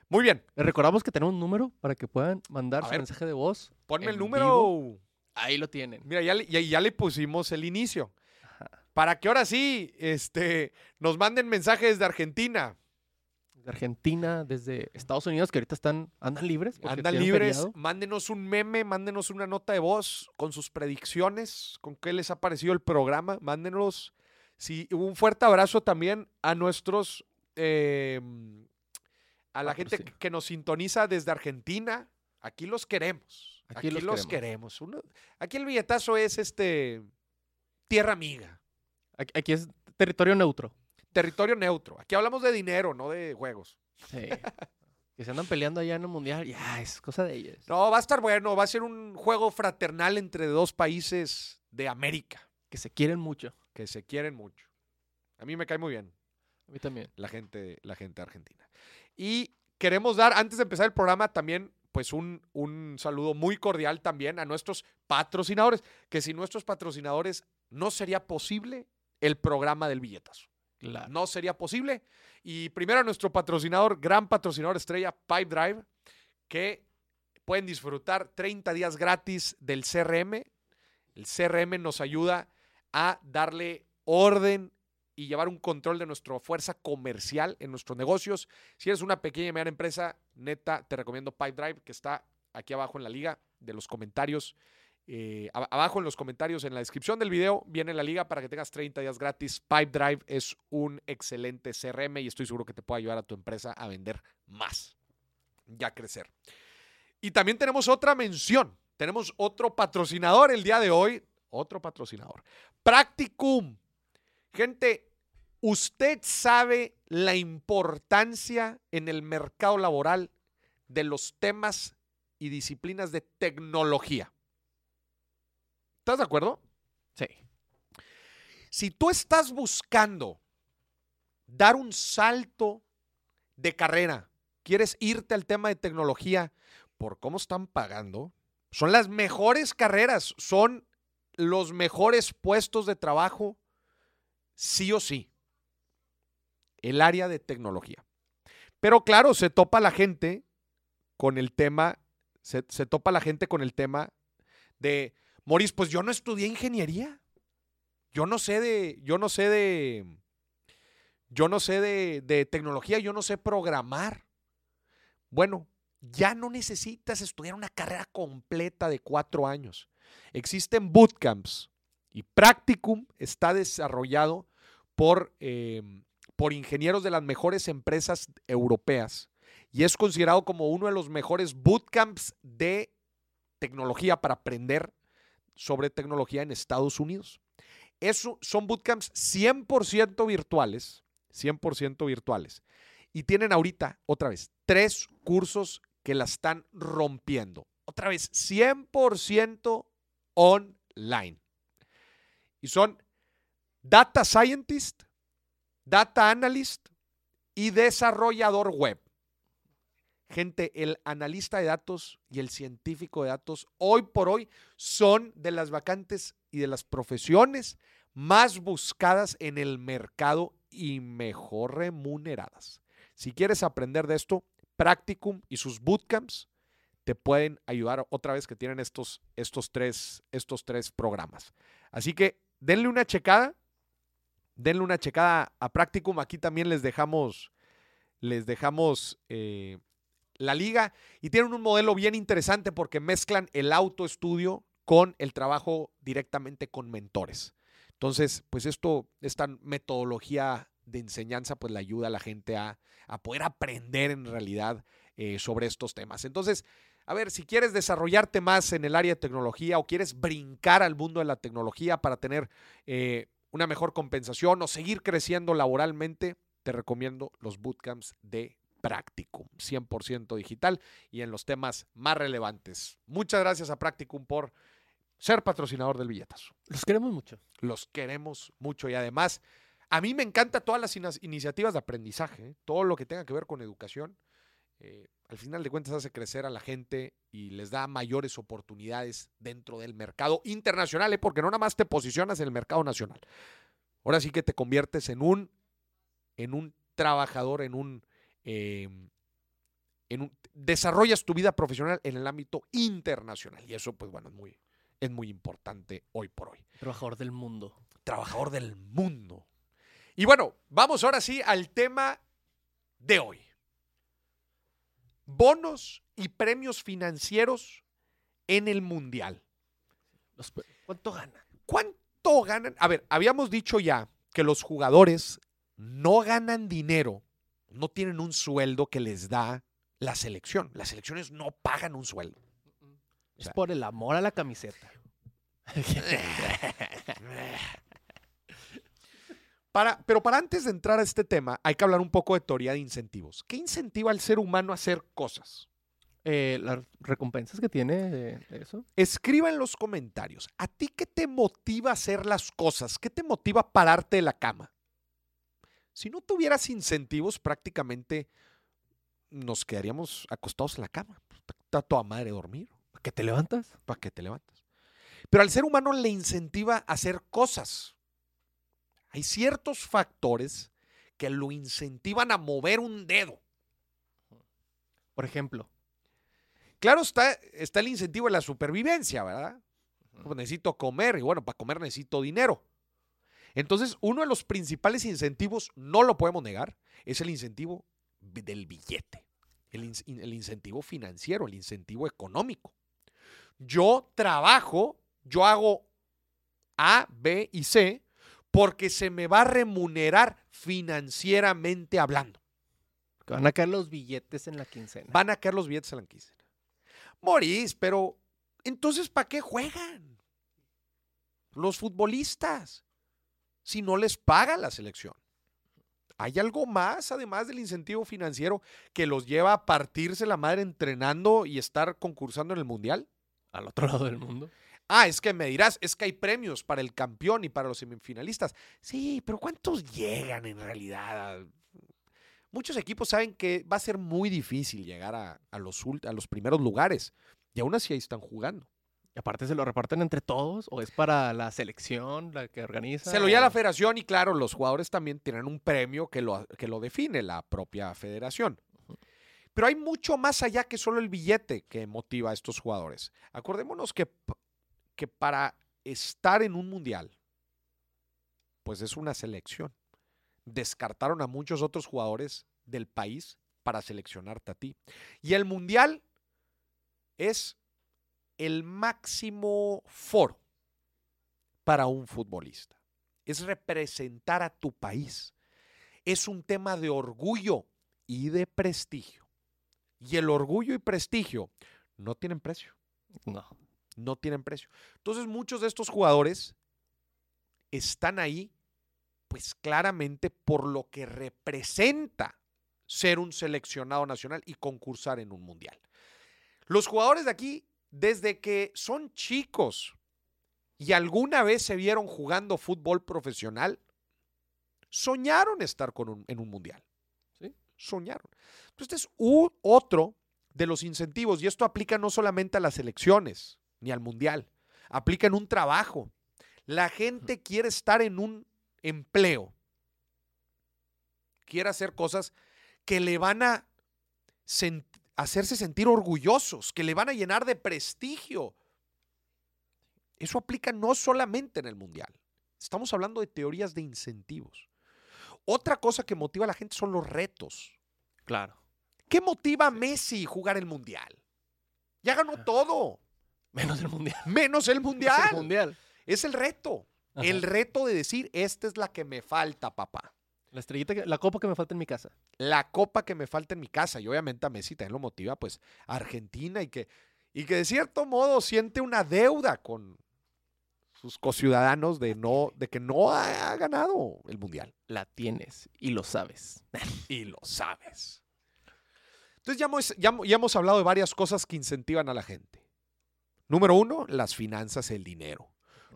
Muy bien, Les recordamos que tenemos un número para que puedan mandar A su ver. mensaje de voz. ponme el ¿En número. Ahí lo tienen. Mira, ya le, ya, ya le pusimos el inicio. Ajá. Para que ahora sí este, nos manden mensajes de Argentina. De Argentina, desde Estados Unidos, que ahorita están, andan libres. Andan libres. feriado. Mándenos un meme, mándenos una nota de voz con sus predicciones, con qué les ha parecido el programa. Mándenos. Sí, un fuerte abrazo también a nuestros. eh, a la gente que nos sintoniza desde Argentina. Aquí los queremos. Aquí, Aquí los, los queremos. Uno- aquí el billetazo es este. Tierra amiga. Aquí, aquí es territorio neutro. Territorio neutro. Aquí hablamos de dinero, no de juegos. Sí. que se andan peleando allá en el mundial, ya es cosa de ellos. No, va a estar bueno. Va a ser un juego fraternal entre dos países de América Que se quieren mucho. Que se quieren mucho. A mí me cae muy bien A mí también. la gente, la gente argentina. Y queremos dar, antes de empezar el programa, también pues un, un saludo muy cordial también a nuestros patrocinadores, que sin nuestros patrocinadores no sería posible el programa del billetazo. Claro. No sería posible. Y primero a nuestro patrocinador, gran patrocinador estrella, Pipe Drive, que pueden disfrutar 30 días gratis del CRM. El CRM nos ayuda a darle orden y llevar un control de nuestra fuerza comercial en nuestros negocios. Si eres una pequeña y mediana empresa, neta, te recomiendo Pipe Drive, que está aquí abajo en la liga de los comentarios. Eh, ab- abajo en los comentarios, en la descripción del video, viene la liga para que tengas 30 días gratis. Pipe Drive es un excelente CRM y estoy seguro que te puede ayudar a tu empresa a vender más y a crecer. Y también tenemos otra mención. Tenemos otro patrocinador el día de hoy. Otro patrocinador. Practicum. Gente, ¿usted sabe la importancia en el mercado laboral de los temas y disciplinas de tecnología? ¿Estás de acuerdo? Sí. Si tú estás buscando dar un salto de carrera, quieres irte al tema de tecnología por cómo están pagando, son las mejores carreras, son los mejores puestos de trabajo, sí o sí. El área de tecnología. Pero claro, se topa la gente con el tema, se, se topa la gente con el tema de, Moris, pues yo no estudié ingeniería. Yo no sé de, yo no sé de, yo no sé de, de tecnología, yo no sé programar. Bueno, ya no necesitas estudiar una carrera completa de cuatro años. Existen bootcamps y Practicum está desarrollado por, eh, por ingenieros de las mejores empresas europeas y es considerado como uno de los mejores bootcamps de tecnología para aprender sobre tecnología en Estados Unidos. Eso son bootcamps 100% virtuales, 100% virtuales. Y tienen ahorita, otra vez, tres cursos que la están rompiendo. Otra vez, 100% online. Y son Data Scientist, Data Analyst y Desarrollador Web. Gente, el analista de datos y el científico de datos hoy por hoy son de las vacantes y de las profesiones más buscadas en el mercado y mejor remuneradas. Si quieres aprender de esto, Practicum y sus bootcamps te pueden ayudar otra vez que tienen estos, estos, tres, estos tres programas. Así que denle una checada, denle una checada a Practicum. Aquí también les dejamos, les dejamos eh, la liga y tienen un modelo bien interesante porque mezclan el autoestudio con el trabajo directamente con mentores. Entonces, pues esto, esta metodología de enseñanza, pues le ayuda a la gente a, a poder aprender en realidad eh, sobre estos temas. Entonces, a ver, si quieres desarrollarte más en el área de tecnología o quieres brincar al mundo de la tecnología para tener eh, una mejor compensación o seguir creciendo laboralmente, te recomiendo los bootcamps de Practicum, 100% digital y en los temas más relevantes. Muchas gracias a Practicum por ser patrocinador del billetazo. Los queremos mucho. Los queremos mucho y además a mí me encanta todas las iniciativas de aprendizaje, ¿eh? todo lo que tenga que ver con educación. Eh, al final de cuentas hace crecer a la gente y les da mayores oportunidades dentro del mercado internacional, ¿eh? porque no nada más te posicionas en el mercado nacional. Ahora sí que te conviertes en un, en un trabajador, en un Em, en desarrollas tu vida profesional en el ámbito internacional. Y eso, pues bueno, es muy, es muy importante hoy por hoy. Trabajador del mundo. Trabajador del mundo. Y bueno, vamos ahora sí al tema de hoy. Bonos y premios financieros en el Mundial. ¿Cuánto ganan? ¿Cuánto ganan? A ver, habíamos dicho ya que los jugadores no ganan dinero no tienen un sueldo que les da la selección. Las selecciones no pagan un sueldo. Es por el amor a la camiseta. Para, pero para antes de entrar a este tema, hay que hablar un poco de teoría de incentivos. ¿Qué incentiva al ser humano a hacer cosas? Eh, las recompensas que tiene de, eso. Escriba en los comentarios. ¿A ti qué te motiva a hacer las cosas? ¿Qué te motiva a pararte de la cama? Si no tuvieras incentivos, prácticamente nos quedaríamos acostados en la cama. Está toda madre dormir. ¿Para qué te levantas? ¿Para qué te levantas? Pero al ser humano le incentiva a hacer cosas. Hay ciertos factores que lo incentivan a mover un dedo. Por ejemplo. Claro, está, está el incentivo de la supervivencia, ¿verdad? necesito comer y bueno, para comer necesito dinero. Entonces, uno de los principales incentivos, no lo podemos negar, es el incentivo del billete, el, incentivo financiero, el incentivo económico. Yo trabajo, yo hago A, B y C porque se me va a remunerar financieramente hablando. Van a caer los billetes en la quincena. Van a caer los billetes en la quincena. Morís, pero entonces, ¿para qué juegan? Los futbolistas si no les paga la selección. ¿Hay algo más, además del incentivo financiero, que los lleva a partirse la madre entrenando y estar concursando en el Mundial? Al otro lado del mundo. Ah, es que me dirás, es que hay premios para el campeón y para los semifinalistas. Sí, pero ¿cuántos llegan en realidad? Muchos equipos saben que va a ser muy difícil llegar a, los, a los primeros lugares y aún así ahí están jugando. Y aparte se lo reparten entre todos o es para la selección la que organiza. Se lo lleva la federación y claro, los jugadores también tienen un premio que lo, que lo define la propia federación. Pero hay mucho más allá que solo el billete que motiva a estos jugadores. Acordémonos que, que para estar en un mundial, pues es una selección. Descartaron a muchos otros jugadores del país para seleccionarte a ti. Y el mundial es el máximo foro para un futbolista. Es representar a tu país. es un tema de orgullo y de prestigio. Y el orgullo y prestigio no tienen precio. No. No tienen precio. Entonces muchos de estos jugadores están ahí, pues claramente por lo que representa ser un seleccionado nacional y concursar en un mundial. Los jugadores de aquí, desde que son chicos y alguna vez se vieron jugando fútbol profesional, soñaron estar con un- en un mundial. Sí. Soñaron. Entonces, este es otro de los incentivos, y esto aplica no solamente a las elecciones ni al mundial, aplica en un trabajo. La gente quiere estar en un empleo, quiere hacer cosas que le van a hacerse sentir orgullosos, que le van a llenar de prestigio. Eso aplica no solamente en el mundial. Estamos hablando de teorías de incentivos. Otra cosa que motiva a la gente son los retos. Claro. ¿Qué motiva a Messi jugar el mundial? Ya ganó todo, Menos el mundial. menos el mundial. el mundial. Es el reto. Ajá. El reto de decir, esta es la que me falta, papá. La estrellita, que- la copa que me falta en mi casa. La copa que me falta en mi casa. Y obviamente a Messi también lo motiva, pues, a Argentina y que, y que de cierto modo siente una deuda con sus conciudadanos de, no, de que no ha ganado el mundial. La tienes y lo sabes. Y lo sabes. Entonces ya hemos, ya, ya hemos hablado de varias cosas que incentivan a la gente. Número uno, las finanzas, el dinero.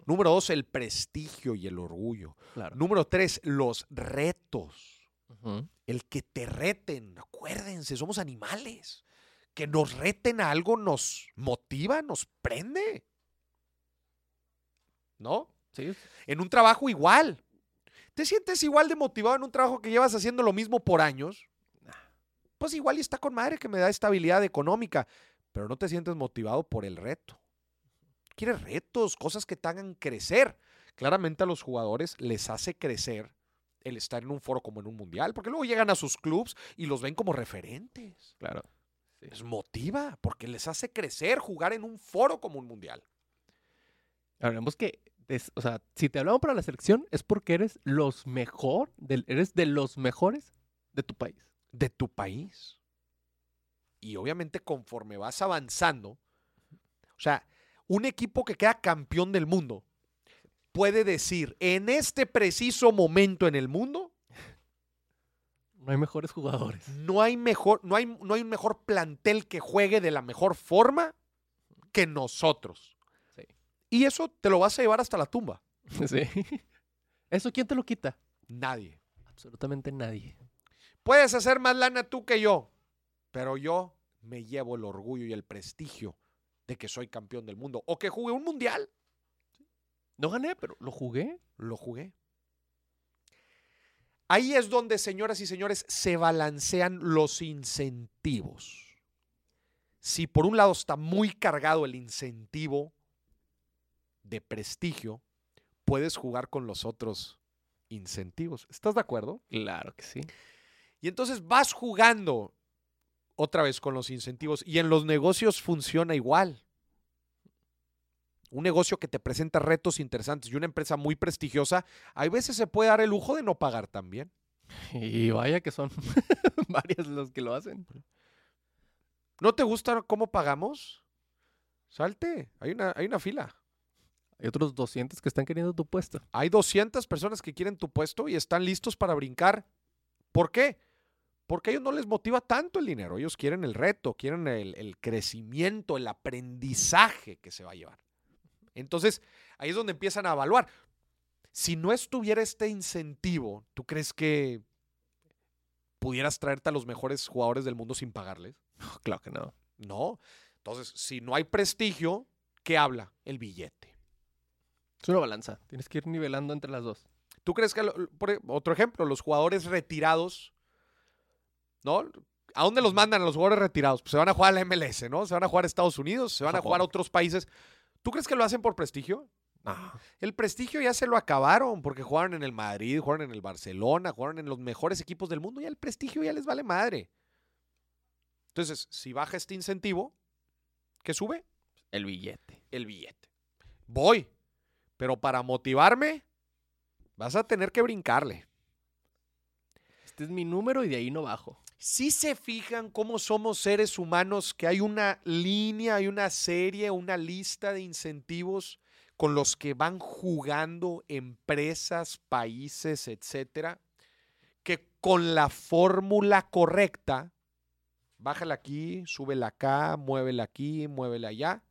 Número dos, el prestigio y el orgullo. Claro. Número tres, los retos. El que te reten. Acuérdense, somos animales. Que nos reten a algo nos motiva, nos prende. ¿No? Sí. En un trabajo igual. ¿Te sientes igual de motivado en un trabajo que llevas haciendo lo mismo por años? Pues igual y está con madre que me da estabilidad económica, pero no te sientes motivado por el reto. Quieres retos, cosas que te hagan crecer. Claramente a los jugadores les hace crecer el estar en un foro como en un mundial, porque luego llegan a sus clubs y los ven como referentes. Claro. Sí. Les motiva, porque les hace crecer jugar en un foro como un mundial. Hablemos que, es- o sea, si te hablamos para la selección es porque eres los mejor, del, eres de los mejores de tu país. de tu país. Y obviamente conforme vas avanzando, o sea, un equipo que queda campeón del mundo puede decir, en este preciso momento en el mundo, No hay mejores jugadores. no hay, mejor, no hay, no hay un mejor plantel que juegue de la mejor forma que nosotros. Sí. Y eso te lo vas a llevar hasta la tumba. Sí. ¿Eso quién te lo quita? Nadie. Absolutamente nadie. Puedes hacer más lana tú que yo, pero yo me llevo el orgullo y el prestigio de que soy campeón del mundo o que jugué un mundial. No gané, pero lo jugué. Lo jugué. Ahí es donde, señoras y señores, se balancean los incentivos. Si por un lado está muy cargado el incentivo de prestigio, puedes jugar con los otros incentivos. ¿Estás de acuerdo? Claro que sí. Y entonces vas jugando otra vez con los incentivos y en los negocios funciona igual. Un negocio que te presenta retos interesantes y una empresa muy prestigiosa, hay veces se puede dar el lujo de no pagar también. Y vaya que son varios los que lo hacen. ¿No te gusta cómo pagamos? Salte, hay una, hay una fila. Hay otros 200 que están queriendo tu puesto. Hay 200 personas que quieren tu puesto y están listos para brincar. ¿Por qué? Porque a ellos no les motiva tanto el dinero. Ellos quieren el reto, quieren el, el crecimiento, el aprendizaje que se va a llevar. Entonces, ahí es donde empiezan a evaluar. Si no estuviera este incentivo, ¿tú crees que pudieras traerte a los mejores jugadores del mundo sin pagarles? claro que no. No. Entonces, si no hay prestigio, ¿qué habla? El billete. Es una balanza. Tienes que ir nivelando entre las dos. ¿Tú crees que, lo- por e- otro ejemplo, los jugadores retirados, ¿no? ¿A dónde los mandan a los jugadores retirados? Pues se van a jugar a la MLS, ¿no? Se van a jugar a Estados Unidos, se van a jugar a otros países. ¿Tú crees que lo hacen por prestigio? No. El prestigio ya se lo acabaron porque jugaron en el Madrid, jugaron en el Barcelona, jugaron en los mejores equipos del mundo y el prestigio ya les vale madre. Entonces, si baja este incentivo, ¿qué sube? El billete. el billete. Voy, pero para motivarme vas a tener que brincarle. este es mi número y de ahí no bajo. Si se fijan cómo somos seres humanos, que hay una línea, hay una serie, una lista de incentivos con los que van jugando empresas, países, etcétera, que con la fórmula correcta, bájala aquí, súbela acá, muévela aquí, muévela allá,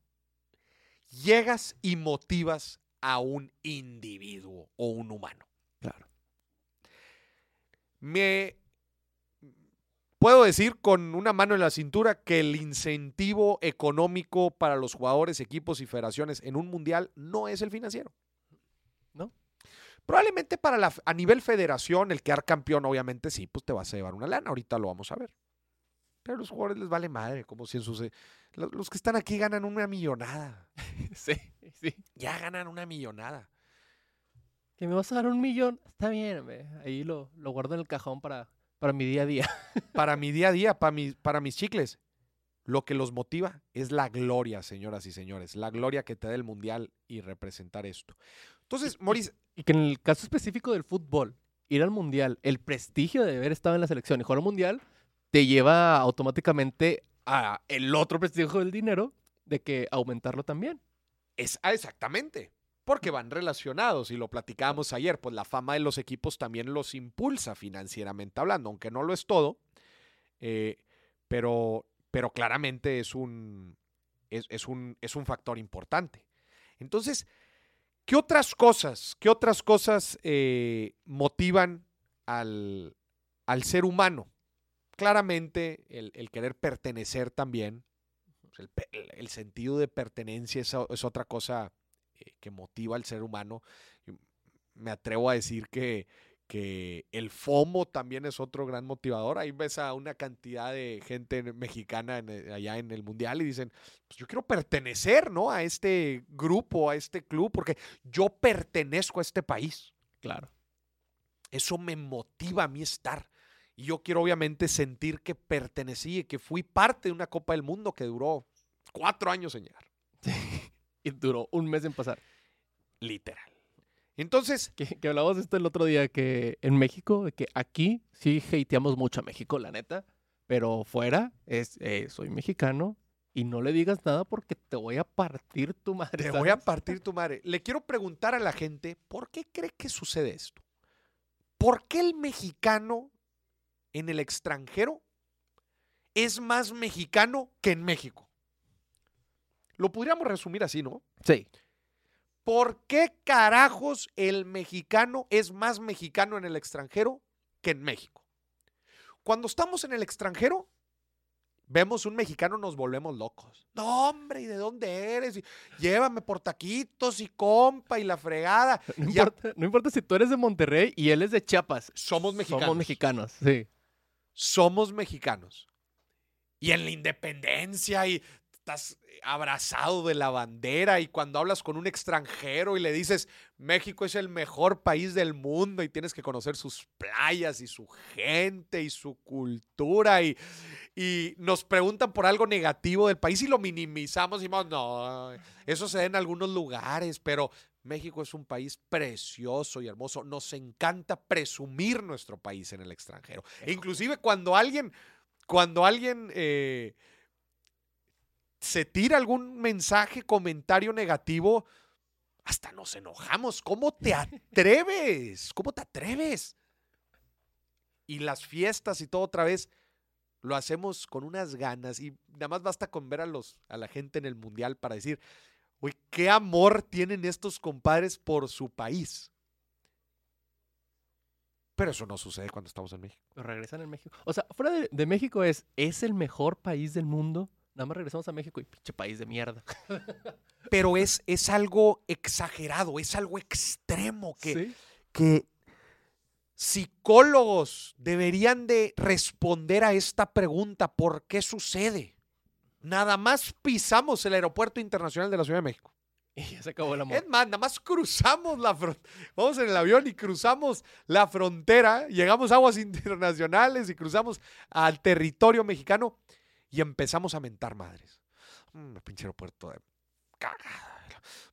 llegas y motivas a un individuo o un humano. Claro. Me puedo decir con una mano en la cintura que el incentivo económico para los jugadores, equipos y federaciones en un mundial no es el financiero. ¿No? Probablemente para la, a nivel federación, el quedar campeón, obviamente sí, pues te vas a llevar una lana. Ahorita lo vamos a ver. Pero a los jugadores les vale madre, como si en sus. Los, los que están aquí ganan una millonada. Sí, sí. Ya ganan una millonada. Que me vas a dar un millón. Está bien, hombre. Ahí lo, lo guardo en el cajón para, para mi día a día. Para mi día a día, para, mi- para mis chicles, lo que los motiva es la gloria, señoras y señores. La gloria que te da el mundial y representar esto. Entonces, Maurice, Y que en el caso específico del fútbol, ir al mundial, el prestigio de haber estado en la selección y jugar al mundial, te lleva automáticamente a el otro prestigio del dinero de que aumentarlo también. es ah, exactamente. Porque van relacionados y lo platicábamos ayer, pues la fama de los equipos también los impulsa financieramente hablando, aunque no lo es todo, eh, pero, pero claramente es un, es, un, es un factor importante. Entonces, ¿qué otras cosas, qué otras cosas eh, motivan al, al ser humano? Claramente el, querer pertenecer también, pues, el, sentido de pertenencia es, es otra cosa que motiva al ser humano. Me atrevo a decir que, que el FOMO también es otro gran motivador. Ahí ves a una cantidad de gente mexicana en el- allá en el Mundial y dicen, pues yo quiero pertenecer, ¿no? A este grupo, a este club, porque yo pertenezco a este país. Claro. Eso me motiva a mí estar. Y yo quiero obviamente sentir que pertenecí y que fui parte de una Copa del Mundo que duró cuatro años en llegar. Y duró un mes en pasar. Literal. Entonces, Que, que hablábamos de esto el otro día, que en México, de que aquí sí hateamos mucho a México, la neta, pero fuera es, eh, soy mexicano y no le digas nada porque te voy a partir tu madre. te voy a partir tu madre. Le quiero preguntar a la gente, ¿por qué cree que sucede esto? ¿Por qué el mexicano en el extranjero es más mexicano que en México? Lo podríamos resumir así, ¿no? Sí. ¿Por qué carajos el mexicano es más mexicano en el extranjero que en México? Cuando estamos en el extranjero, vemos un mexicano, nos volvemos locos. No, hombre, ¿y de dónde eres? Y llévame por taquitos y compa y la fregada. No importa, no importa si tú eres de Monterrey y él es de Chiapas. Somos mexicanos. Somos mexicanos, sí. somos mexicanos. Y en la independencia y estás abrazado de la bandera y cuando hablas con un extranjero y le dices, México es el mejor país del mundo y tienes que conocer sus playas y su gente y su cultura y, y nos preguntan por algo negativo del país y lo minimizamos y decimos, no, eso se da en algunos lugares, pero México es un país precioso y hermoso. Nos encanta presumir nuestro país en el extranjero. E inclusive cuando alguien, cuando alguien eh, se tira algún mensaje, comentario negativo, hasta nos enojamos. ¿Cómo te atreves? ¿Cómo te atreves? Y las fiestas y todo otra vez lo hacemos con unas ganas y nada más basta con ver a, los, a la gente en el mundial para decir, uy, qué amor tienen estos compadres por su país. Pero eso no sucede cuando estamos en México. Regresan en México. O sea, fuera de, de México es, es el mejor país del mundo. Nada más regresamos a México y pinche país de mierda. Pero es, es algo exagerado, es algo extremo que, Sí. que psicólogos deberían de responder a esta pregunta, ¿por qué sucede? Nada más pisamos el aeropuerto internacional de la Ciudad de México. Y ya se acabó el amor. Es más, nada más cruzamos la frontera. Vamos en el avión y cruzamos la frontera, llegamos a aguas internacionales y cruzamos al territorio mexicano y empezamos a mentar madres. Mm, pinche aeropuerto de cagada.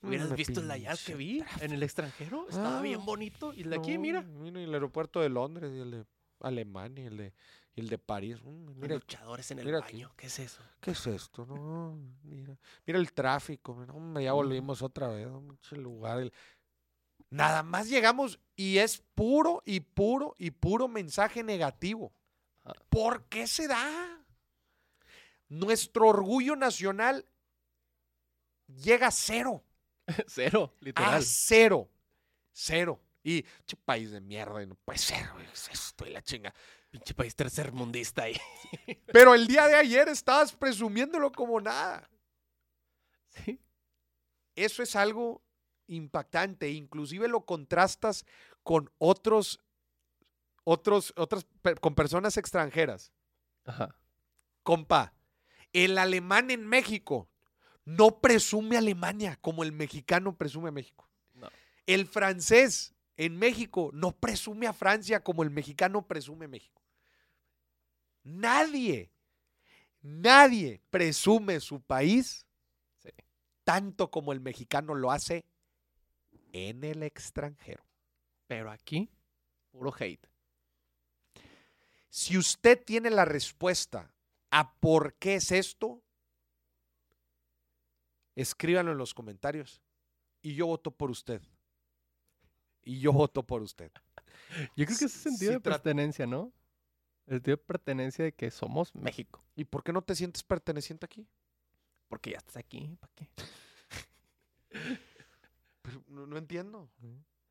Hubieras Mm, visto el pinche que vi en el extranjero. Estaba Ah, bien bonito. Y el de aquí, no, mira. Mira, y el aeropuerto de Londres y el de Alemania, el de, el de París. Mm, mira, luchadores en el mira aquí. baño. ¿Qué es eso? ¿qué es esto? No, mira, mira el tráfico. mira, ya volvimos otra vez. un pinche lugar. el- Nada más llegamos y es puro y puro y puro mensaje negativo. Ah. ¿Por qué se da? Nuestro orgullo nacional llega a cero. Cero, A literal. cero. Cero. Y, che, país de mierda, y no puede ser, güey, es esto y la chinga. Pinche país tercermundista ahí. Pero el día de ayer estabas presumiéndolo como nada. Sí. Eso es algo impactante. Inclusive lo contrastas con otros, otros, otras, con personas extranjeras. Ajá. Compa, el alemán en México no presume Alemania como el mexicano presume a México. No. El francés en México no presume a Francia como el mexicano presume a México. Nadie, nadie presume su país Sí. tanto como el mexicano lo hace en el extranjero. Pero aquí, puro hate. Si usted tiene la respuesta a por qué es esto, escríbanlo en los comentarios y yo voto por usted. Y yo voto por usted. Yo creo que es Sí, sentido sí de pertenencia, ¿no? El sentido de pertenencia de que somos México. ¿Y por qué no te sientes perteneciente aquí? Porque ya estás aquí, ¿para qué? No, no entiendo.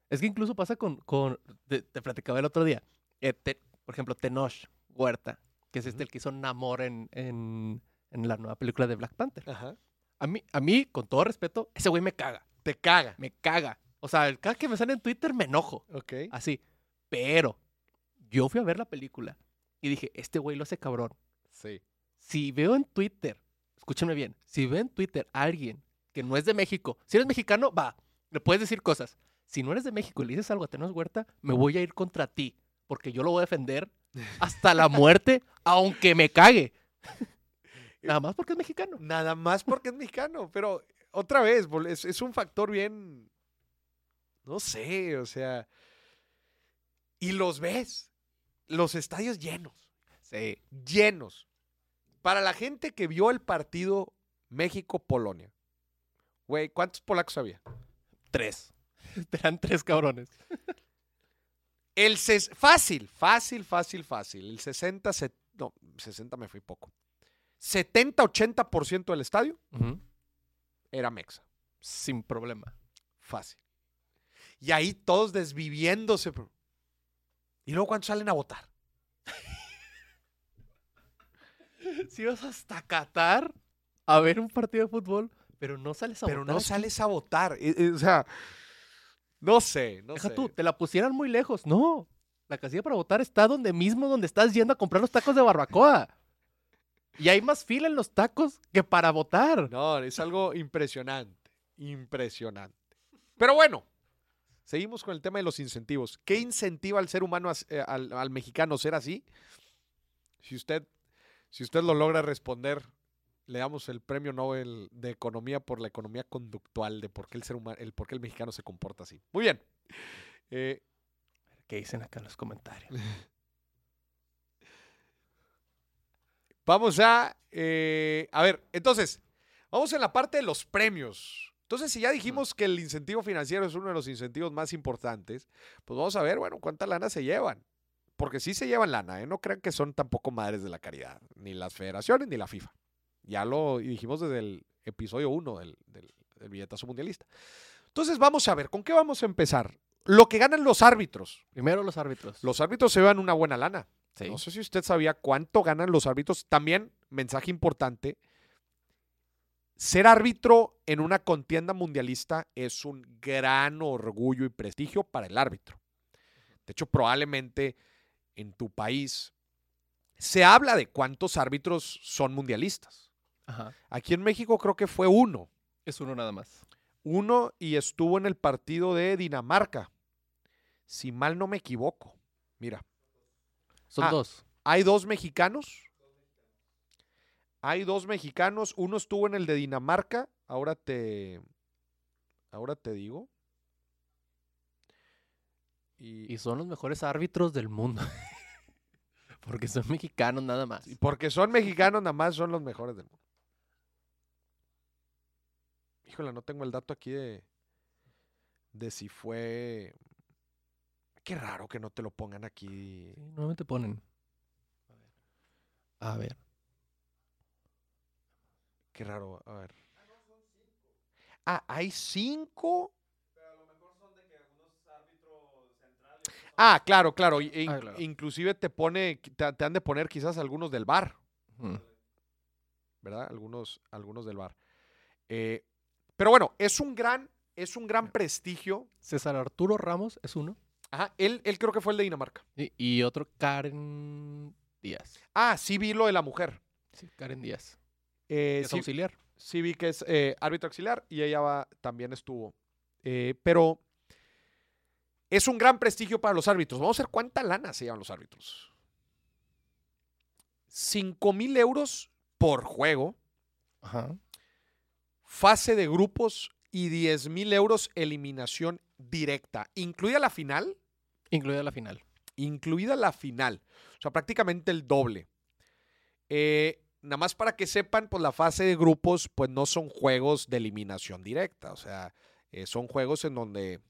Es que incluso pasa con, con te, te platicaba el otro día, eh, te- por ejemplo, Tenoch Huerta, que es este el que hizo Namor en, en, en la nueva película de Black Panther. Ajá. A mí, a mí, con todo respeto, ese güey me caga, Te caga. me caga. O sea, cada que me sale en Twitter me enojo, Ok. así. Pero yo fui a ver la película y dije, este güey lo hace cabrón. Sí. Si veo en Twitter, escúchenme bien, si veo en Twitter a alguien que no es de México, si eres mexicano, va, le puedes decir cosas. Si no eres de México y le dices algo a Tenoch Huerta, me voy a ir contra ti, porque yo lo voy a defender hasta la muerte, aunque me cague. Nada más porque es mexicano. Nada más porque es mexicano, pero otra vez, es un factor bien, no sé, o sea, y los ves, los estadios llenos, Sí. llenos. Para la gente que vio el partido México-Polonia, güey, ¿cuántos polacos había? Tres. Eran tres cabrones. El ses- fácil, fácil, fácil, fácil. El 60, se- no, 60 me fui poco. 70-80% del estadio Ujú. era mexa. Sin problema. Fácil. Y ahí todos desviviéndose. Y luego cuando salen a votar. Si vas hasta Qatar a ver un partido de fútbol, pero no sales a Pero votar no aquí. sales a votar. Eh, eh, O sea, no sé, no Deja sé. tú, te la pusieran muy lejos. No, la casilla para votar está donde mismo donde estás yendo a comprar los tacos de barbacoa. Y hay más fila en los tacos que para votar. No, es algo impresionante. Impresionante. Pero bueno, seguimos con el tema de los incentivos. ¿Qué incentiva al ser humano, eh, al, al mexicano ser así? Si usted, si usted lo logra responder, le damos el premio Nobel de Economía por la economía conductual de por qué el ser humano, el por qué el mexicano se comporta así. Muy bien. Eh, ¿Qué dicen acá en los comentarios? Vamos a, eh, a ver, entonces, vamos en la parte de los premios. Entonces, si ya dijimos que el incentivo financiero es uno de los incentivos más importantes, pues vamos a ver, bueno, cuánta lana se llevan. Porque sí se llevan lana, ¿eh? No crean que son tampoco madres de la caridad, ni las federaciones ni la FIFA. Ya lo dijimos desde el episodio 1 del, del, del billetazo mundialista. Entonces, vamos a ver, ¿con qué vamos a empezar? Lo que ganan los árbitros. Primero los árbitros. Los árbitros se llevan una buena lana. Sí. No sé si usted sabía cuánto ganan los árbitros. También, mensaje importante, ser árbitro en una contienda mundialista es un gran orgullo y prestigio para el árbitro. De hecho, probablemente en tu país se habla de cuántos árbitros son mundialistas. Ajá. Aquí en México creo que fue uno. Es uno nada más. Uno y estuvo en el partido de Dinamarca. Si mal no me equivoco. Mira, Son Ah. dos. Hay dos mexicanos. Hay dos mexicanos. Uno estuvo en el de Dinamarca. Ahora te. Ahora te digo. Y, Y son los mejores árbitros del mundo. Porque son mexicanos nada más. Y porque son mexicanos, nada más son los mejores del mundo. Híjole, no tengo el dato aquí de, de si fue. Qué raro que no te lo pongan aquí. Sí, normalmente ponen. A ver. Qué raro. A ver. Ah, hay cinco. Ah, claro, claro. e Ah, claro. Inclusive te pone, te, te han de poner quizás algunos del bar, Ujú. ¿verdad? Algunos, algunos del bar. Eh, pero bueno, es un gran, es un gran prestigio. César Arturo Ramos es uno. Ajá, él, él creo que fue el de Dinamarca. Y, y otro Karen Díaz. Ah, sí vi lo de la mujer. Sí, Karen Díaz. Eh, Es sí, auxiliar. sí vi que es eh, árbitro auxiliar y ella va, también estuvo. Eh, pero es un gran prestigio para los árbitros. Vamos a ver cuánta lana se llevan los árbitros. 5 mil euros por juego, Ajá. Fase de grupos y 10 mil euros eliminación directa, incluida la final. Incluida la final. incluida la final. O sea, prácticamente el doble. Eh, nada más para que sepan, pues la fase de grupos, pues no son juegos de eliminación directa. O sea, eh, son juegos en donde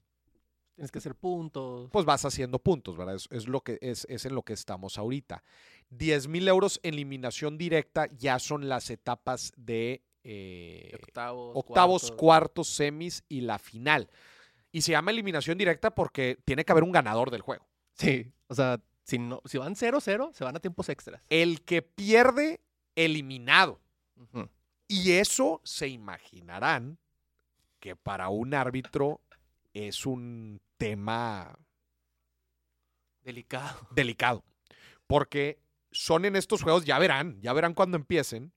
Tienes que hacer puntos. pues vas haciendo puntos, ¿verdad? Es, es lo que, es, es en lo que estamos ahorita. 10 mil euros eliminación directa ya son las etapas de eh, octavos. octavos, cuartos. cuartos, semis y la final. Y se llama eliminación directa porque tiene que haber un ganador del juego. Sí. O sea, si, no, si van 0-0, se van a tiempos extras. El que pierde, eliminado. Y eso se imaginarán que para un árbitro es un tema Delicado. delicado. Porque son en estos juegos, ya verán, ya verán cuando empiecen,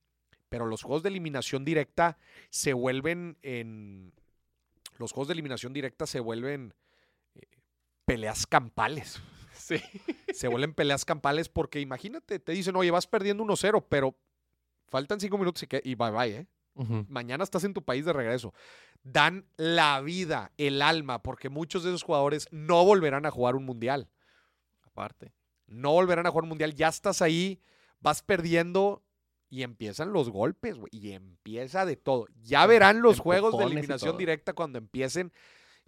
pero los juegos de eliminación directa se vuelven en... Los juegos de eliminación directa se vuelven eh, peleas campales. Sí. Se vuelven peleas campales porque imagínate, te dicen, oye, vas perdiendo 1-0, pero faltan 5 minutos y, que, y bye bye, ¿eh? Mañana estás en tu país de regreso. Dan la vida, el alma, porque muchos de esos jugadores no volverán a jugar un mundial. Aparte. No volverán a jugar un mundial. Ya estás ahí, vas perdiendo y empiezan los golpes, güey. Y empieza de todo. Ya verán los juegos de eliminación directa cuando empiecen.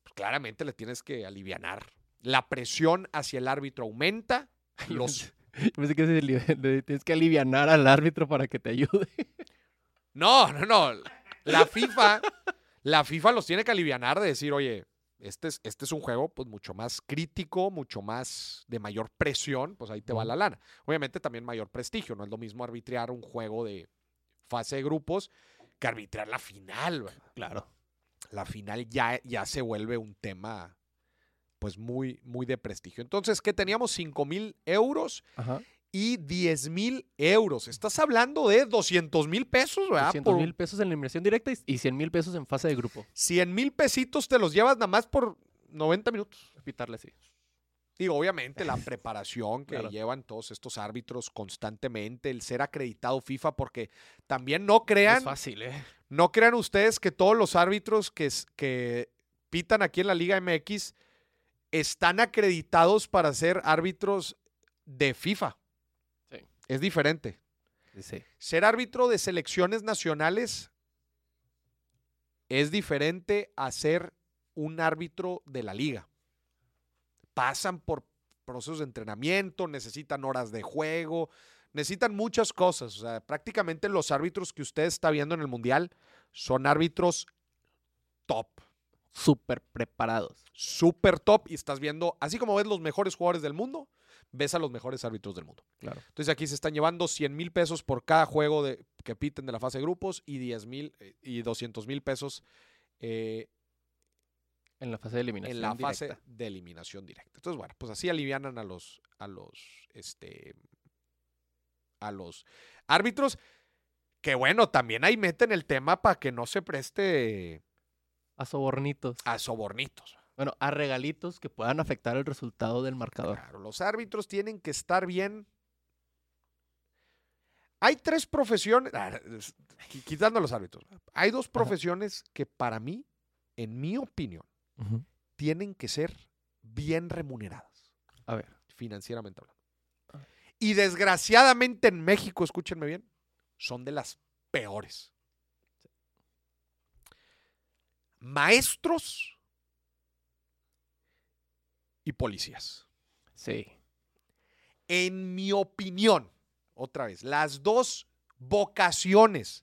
Pues, claramente le tienes que alivianar. La presión hacia el árbitro aumenta. Los... Yo pensé que le tienes que alivianar al árbitro para que te ayude. No, no, no. La FIFA, la FIFA los tiene que alivianar de decir, oye, este es, este es un juego pues mucho más crítico, mucho más de mayor presión, pues ahí te va la lana. Obviamente también mayor prestigio, no es lo mismo arbitrar un juego de fase de grupos que arbitrar la final. güey. Claro. La final ya, ya se vuelve un tema pues muy, muy de prestigio. Entonces, ¿qué teníamos? 5 mil euros Ajá. Y 10 mil euros. Estás hablando de 200 mil pesos, ¿verdad? 200 Por un- mil pesos en eliminación directa y- y 100 mil pesos en fase de grupo. 100 mil pesitos te los llevas nada más por 90 minutos. Pitarle así. Digo, obviamente la preparación que Claro. llevan todos estos árbitros constantemente, el ser acreditado FIFA, porque también no crean, es fácil, ¿eh? no crean ustedes que todos los árbitros que pitan aquí en la Liga MX están acreditados para ser árbitros de FIFA. Es diferente. Sí. Ser árbitro de selecciones nacionales es diferente a ser un árbitro de la liga. Pasan por procesos de entrenamiento, necesitan horas de juego, necesitan muchas cosas. O sea, prácticamente los árbitros que usted está viendo en el Mundial son árbitros top, Súper preparados. super top. Y estás viendo, así como ves los mejores jugadores del mundo, ves a los mejores árbitros del mundo. Claro. Entonces aquí se están llevando 100 mil pesos por cada juego de, que piten de la fase de grupos y 10 mil eh, y 200 mil pesos eh, En la fase de eliminación en la fase directa. de eliminación directa. Entonces, bueno, pues así alivianan a los, a los, este, a los árbitros. Que bueno, también ahí meten el tema para que no se preste A sobornitos. a sobornitos. Bueno, a regalitos que puedan afectar el resultado del marcador. Claro, los árbitros tienen que estar bien. Hay tres profesiones, ah, quitando los árbitros, hay dos profesiones que para mí, en mi opinión, tienen que ser bien remuneradas, A ver. financieramente hablando. Ah. Y desgraciadamente en México, escúchenme bien, son de las peores. Maestros y policías. Sí. En mi opinión, otra vez, las dos vocaciones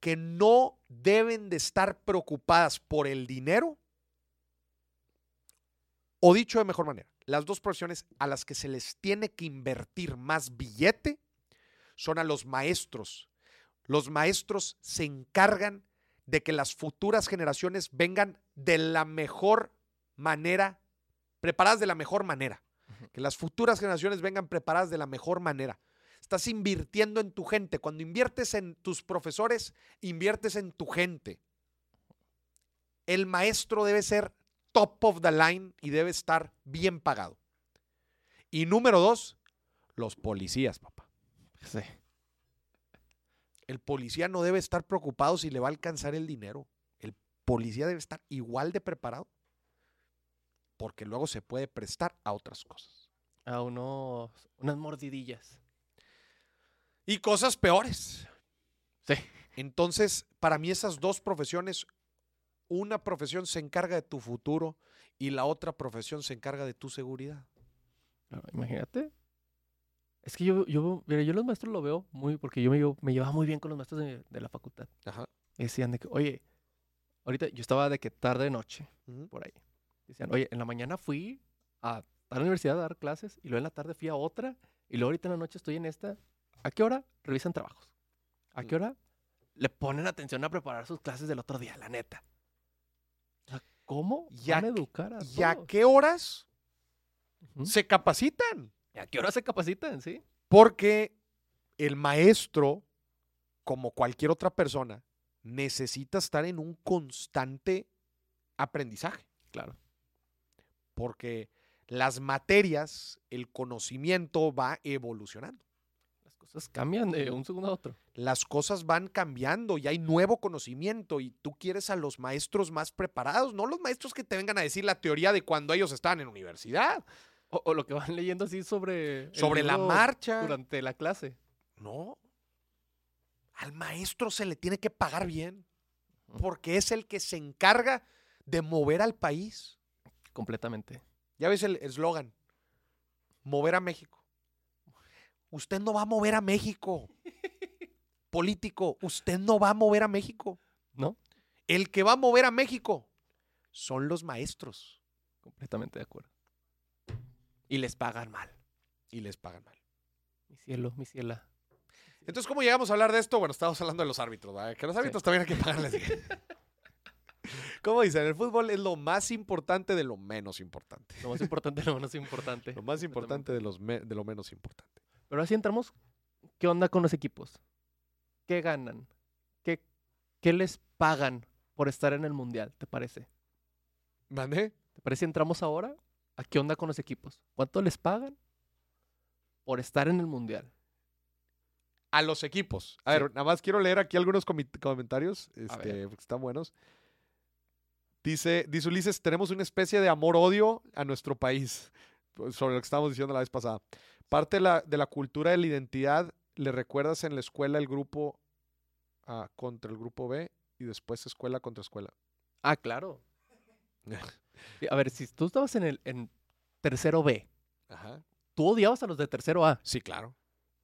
que no deben de estar preocupadas por el dinero, o dicho de mejor manera, las dos profesiones a las que se les tiene que invertir más billete son a los maestros. Los maestros se encargan de que las futuras generaciones vengan de la mejor manera, preparadas de la mejor manera. Que las futuras generaciones vengan preparadas de la mejor manera. Estás invirtiendo en tu gente. Cuando inviertes en tus profesores, inviertes en tu gente. El maestro debe ser top of the line y debe estar bien pagado. Y número dos, los policías, papá. Sí. El policía no debe estar preocupado si le va a alcanzar el dinero. El policía debe estar igual de preparado porque luego se puede prestar a otras cosas. A unos, unas mordidillas. Y cosas peores. Sí. Entonces, para mí esas dos profesiones, una profesión se encarga de tu futuro y la otra profesión se encarga de tu seguridad. No, imagínate. Es que yo, yo, mira, yo los maestros lo veo muy, porque yo me, me llevaba muy bien con los maestros de, de la facultad. Ajá. Y decían de que, oye, ahorita yo estaba de que tarde noche, por ahí. Decían, oye, en la mañana fui a la universidad a dar clases y luego en la tarde fui a otra y luego ahorita en la noche estoy en esta. ¿A qué hora revisan trabajos? ¿A qué Mm. hora le ponen atención a preparar sus clases del otro día, la neta? O sea, ¿cómo ¿Y a van a qué- educar a ¿Y a todos? qué horas se capacitan? ¿Y a qué hora se capacitan? Sí. Porque el maestro, como cualquier otra persona, necesita estar en un constante aprendizaje. Claro. Porque las materias, el conocimiento va evolucionando. Las cosas cambian de un segundo a otro. Las cosas van cambiando y hay nuevo conocimiento y tú quieres a los maestros más preparados, no los maestros que te vengan a decir la teoría de cuando ellos estaban en universidad, O, o lo que van leyendo así sobre... sobre la marcha. Durante la clase. No. Al maestro se le tiene que pagar bien porque es el que se encarga de mover al país. Completamente. Ya ves el eslogan, mover a México. Usted no va a mover a México. Político, usted no va a mover a México. ¿No? El que va a mover a México son los maestros Completamente de acuerdo. Y les pagan mal. y les pagan mal. Mi cielo, mi ciela. Entonces, ¿cómo llegamos a hablar de esto? Bueno, estamos hablando de los árbitros, ¿verdad? Que los árbitros también hay que pagarles. ¿Cómo dicen? El fútbol es lo más importante de lo menos importante. Lo más importante, lo menos importante. Lo más importante de, los me- de lo menos importante. Pero así entramos. ¿Qué onda con los equipos? ¿Qué ganan? ¿Qué, qué les pagan por estar en el mundial? ¿Te parece? ¿Mande? ¿Te parece entramos ahora? ¿A qué onda con los equipos? ¿Cuánto les pagan por estar en el mundial? A los equipos. A Sí. ver, nada más quiero leer aquí algunos comentarios, este, porque están buenos. Dice, dice Ulises, tenemos una especie de amor-odio a nuestro país, pues, sobre lo que estábamos diciendo la vez pasada. Parte de la, de la cultura de la identidad, le recuerdas en la escuela el grupo A contra el grupo B y después escuela contra escuela. Ah, claro. A ver, si tú estabas en el en tercero B, Ajá. tú odiabas a los de tercero A, Sí, claro.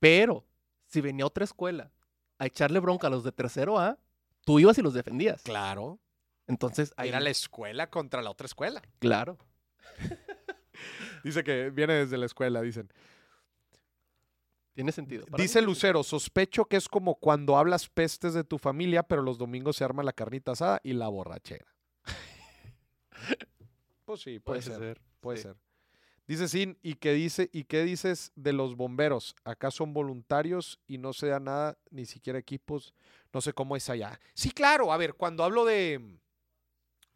pero si venía otra escuela a echarle bronca a los de tercero A, tú ibas y los defendías. Claro. Entonces, ahí, Era la escuela contra la otra escuela. claro. Dice que viene desde la escuela, dicen. Tiene sentido. Mí Dice Lucero, sospecho que es como cuando hablas pestes de tu familia, pero los domingos se arma la carnita asada y la borrachera. pues sí, puede, ser, puede sí. ser. Dice Sin, ¿y qué dice y qué dices de los bomberos? Acá son voluntarios y no se da nada, ni siquiera equipos. No sé cómo es allá. Sí, claro. A ver, cuando hablo de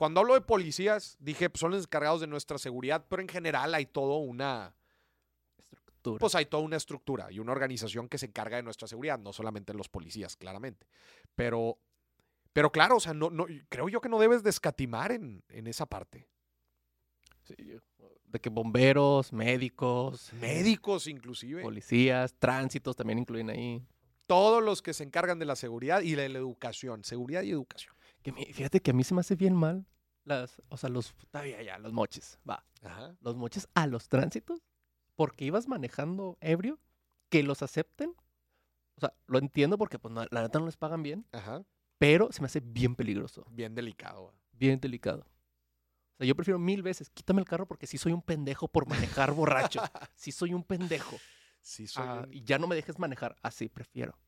cuando hablo de policías, dije, pues son los encargados de nuestra seguridad, pero en general hay todo una Estructura. pues hay toda una estructura y una organización que se encarga de nuestra seguridad, no solamente los policías, claramente. Pero, pero claro, o sea, no, no, creo yo que no debes de escatimar en, en esa parte. Sí, yo- De que bomberos, médicos, Médicos inclusive. policías, tránsitos también incluyen ahí. Todos los que se encargan de la seguridad y de la educación. Seguridad y educación. Que fíjate que a mí se me hace bien mal las, o sea, los, todavía ya, los moches, va. Ajá. Los moches a los tránsitos, porque ibas manejando ebrio, que los acepten. O sea, lo entiendo porque pues no- la neta no les pagan bien, Ajá. pero se me hace bien peligroso, Bien delicado. güey. bien delicado. O sea, yo prefiero mil veces, quítame el carro porque sí soy un pendejo por manejar borracho. Sí soy un pendejo. Sí, soy Ah, un- y ya no me dejes manejar. Así prefiero.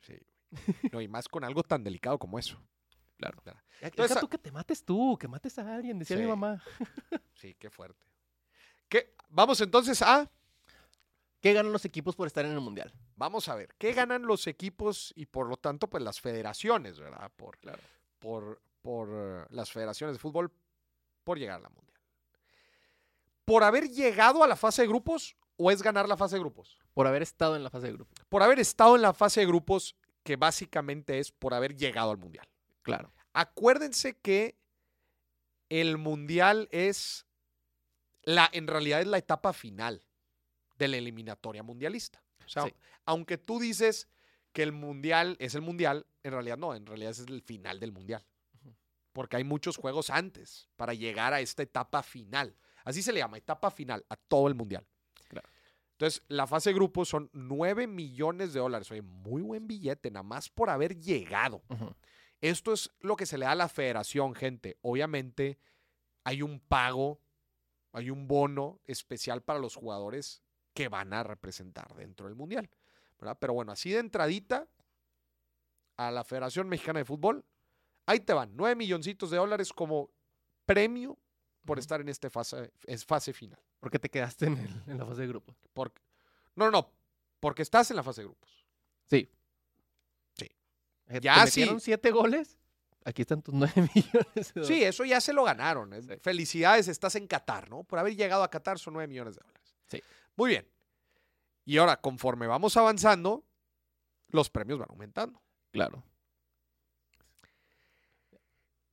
sí, güey. No, y más con algo tan delicado como eso. Claro. Claro. Entonces, tú que te mates tú, que mates a alguien, decía mi mamá. Sí, qué fuerte. ¿Qué? Vamos entonces a. ¿Qué ganan los equipos por estar en el mundial? Vamos a ver. ¿Qué ganan los equipos y por lo tanto, pues las federaciones, ¿verdad? Por, Claro. por, por eh, las federaciones de fútbol por llegar a la mundial. ¿Por haber llegado a la fase de grupos o es ganar la fase de grupos? Por haber estado en la fase de grupo. Por haber estado en la fase de grupos, que básicamente es por haber llegado al mundial. Claro. Acuérdense que el mundial es la, en realidad es la etapa final de la eliminatoria mundialista. O sea, Sí. aunque tú dices que el mundial es el mundial, en realidad no, en realidad es el final del mundial. Porque hay muchos juegos antes para llegar a esta etapa final. Así se le llama, etapa final, a todo el mundial. Claro. Entonces, la fase de grupos son 9 millones de dólares. Oye, muy buen billete, nada más por haber llegado. Esto es lo que se le da a la federación, gente. Obviamente hay un pago, hay un bono especial para los jugadores que van a representar dentro del Mundial. ¿verdad? Pero bueno, así de entradita a la Federación Mexicana de Fútbol, ahí te van, 9 milloncitos de dólares como premio por estar en esta fase, es fase final. Porque te quedaste en, el- en la fase de grupo. Por- no, no, no, porque estás en la fase de grupos. Sí. Eh, Ya ¿Te sí. siete goles? Aquí están tus nueve millones de Sí, dólares. eso ya se lo ganaron. eh. Sí. Felicidades, estás en Qatar, ¿no? Por haber llegado a Qatar son 9 millones de dólares. Sí. Muy bien. Y ahora, conforme vamos avanzando, los premios van aumentando. Claro.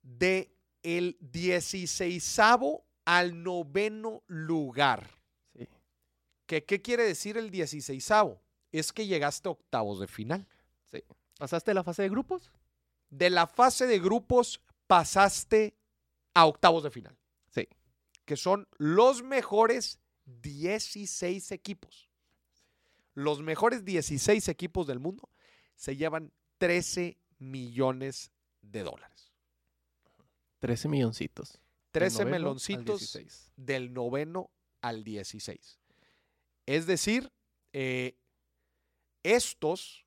De el 16 al noveno lugar. Sí. ¿Qué, ¿Qué quiere decir el 16 Es que llegaste a octavos de final. ¿Pasaste la fase de grupos? De la fase de grupos pasaste a octavos de final. Sí. que son los mejores 16 equipos. Los mejores 16 equipos del mundo se llevan 13 millones de dólares. 13 milloncitos. Del 13 noveno al meloncitos 16. del noveno al 16. Es decir, eh, estos,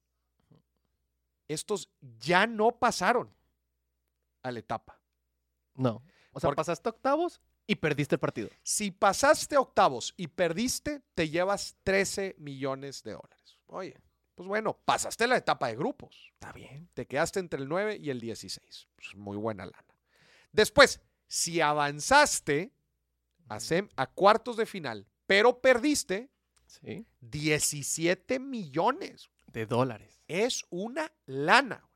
estos ya no pasaron a la etapa. No. O sea, Porque- pasaste octavos y perdiste el partido. Si pasaste octavos y perdiste, te llevas 13 millones de dólares. Oye, pues bueno, pasaste la etapa de grupos. Está bien. Te quedaste entre el 9 y el 16. Pues muy buena lana. Después, si avanzaste a, sem- a cuartos de final, pero perdiste, Sí. 17 millones. De dólares. Es una lana.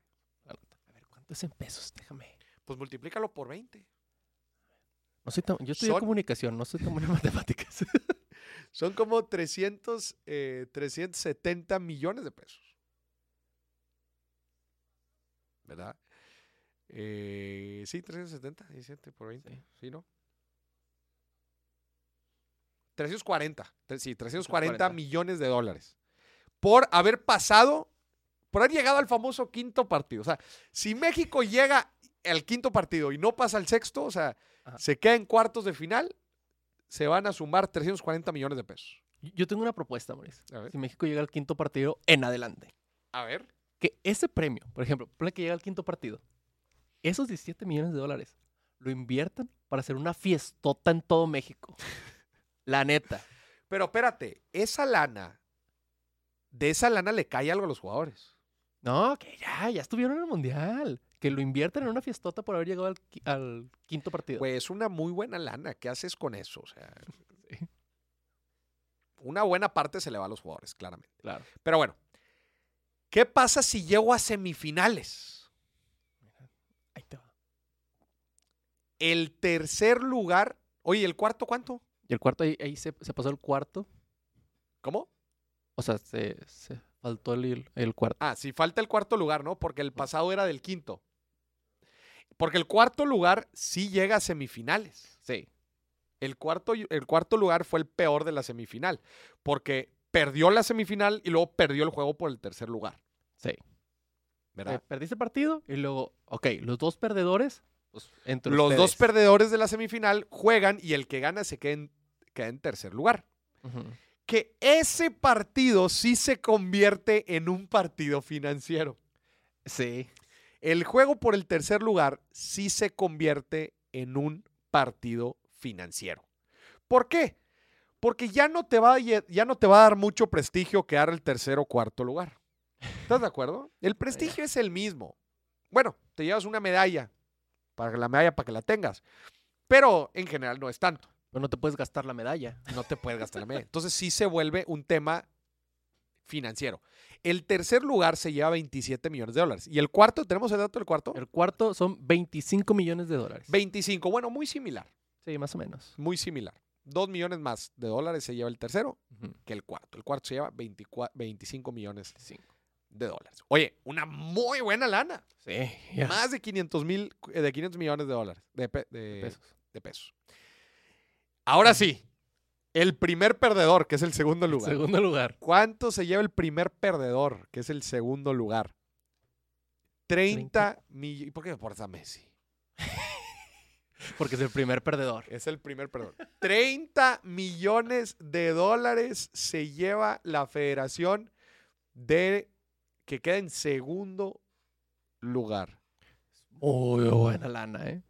A ver, ¿cuánto es en pesos? Déjame. Pues multiplícalo por 20. No soy tan- yo estudié Son- comunicación, no soy tan buena en matemáticas. Son como 300, eh, 370 millones de pesos. ¿Verdad? Eh, sí, 370, 17 por 20. Sí. Sí, ¿no? 340. tre- Sí, 340 340. millones de dólares. Por haber pasado, por haber llegado al famoso quinto partido. O sea, si México llega al quinto partido y no pasa al sexto, o sea, Ajá. se queda en cuartos de final, se van a sumar 340 millones de pesos. Yo tengo una propuesta, ver. Si México llega al quinto partido en adelante, A ver. que ese premio, por ejemplo, ponle que llega al quinto partido, esos 17 millones de dólares lo inviertan para hacer una fiestota en todo México. La neta. Pero espérate, esa lana, de esa lana le cae algo a los jugadores. No, que ya, ya estuvieron en el mundial. Que lo inviertan en una fiestota por haber llegado al, qui- al quinto partido. Pues es una muy buena lana. ¿Qué haces con eso? O sea, Sí, una buena parte se le va a los jugadores, claramente. claro. Pero bueno, ¿qué pasa si llego a semifinales? Ahí te va. El tercer lugar, oye, ¿el cuarto cuánto? Y el cuarto, ahí, ahí se, se pasó el cuarto. ¿Cómo? O sea, se, se faltó el, el cuarto. Ah, sí, falta el cuarto lugar, ¿no? Porque el pasado era del quinto. Porque el cuarto lugar sí llega a semifinales. Sí. El cuarto, el cuarto lugar fue el peor de la semifinal. Porque perdió la semifinal y luego perdió el juego por el tercer lugar. Sí. ¿Verdad? Eh, perdiste el partido y luego, ok, los dos perdedores, pues entre Los dos perdedores de la semifinal juegan y el que gana se queda en, queda en tercer lugar. Ujú. Que ese partido sí se convierte en un partido financiero. Sí. El juego por el tercer lugar sí se convierte en un partido financiero. ¿Por qué? Porque ya no te va a, ya no te va a dar mucho prestigio quedar el tercer o cuarto lugar. ¿Estás de acuerdo? El prestigio es el mismo. Bueno, te llevas una medalla, para la medalla para que la tengas, pero en general no es tanto. Pero no te puedes gastar la medalla. No te puedes gastar la medalla. Entonces sí se vuelve un tema financiero. El tercer lugar se lleva 27 millones de dólares. Y el cuarto, ¿tenemos el dato del cuarto? El cuarto son 25 millones de dólares. 25. Bueno, muy similar. Sí, más o menos. Muy similar. Dos millones más de dólares se lleva el tercero que el cuarto. El cuarto se lleva 24 25 millones 25. de dólares. Oye, una muy buena lana. Sí. Más de 500 mil, eh, de 500 millones de dólares, de, pe- de- pesos. de pesos. Ahora sí, el primer perdedor, que es el segundo lugar. Segundo lugar. ¿Cuánto se lleva el primer perdedor, que es el segundo lugar? 30 millones. ¿Y por qué me pones a Messi? Porque es el primer perdedor. Es el primer perdedor. 30 millones de dólares se lleva la federación de que queda en segundo lugar. Muy buena lana, ¿eh?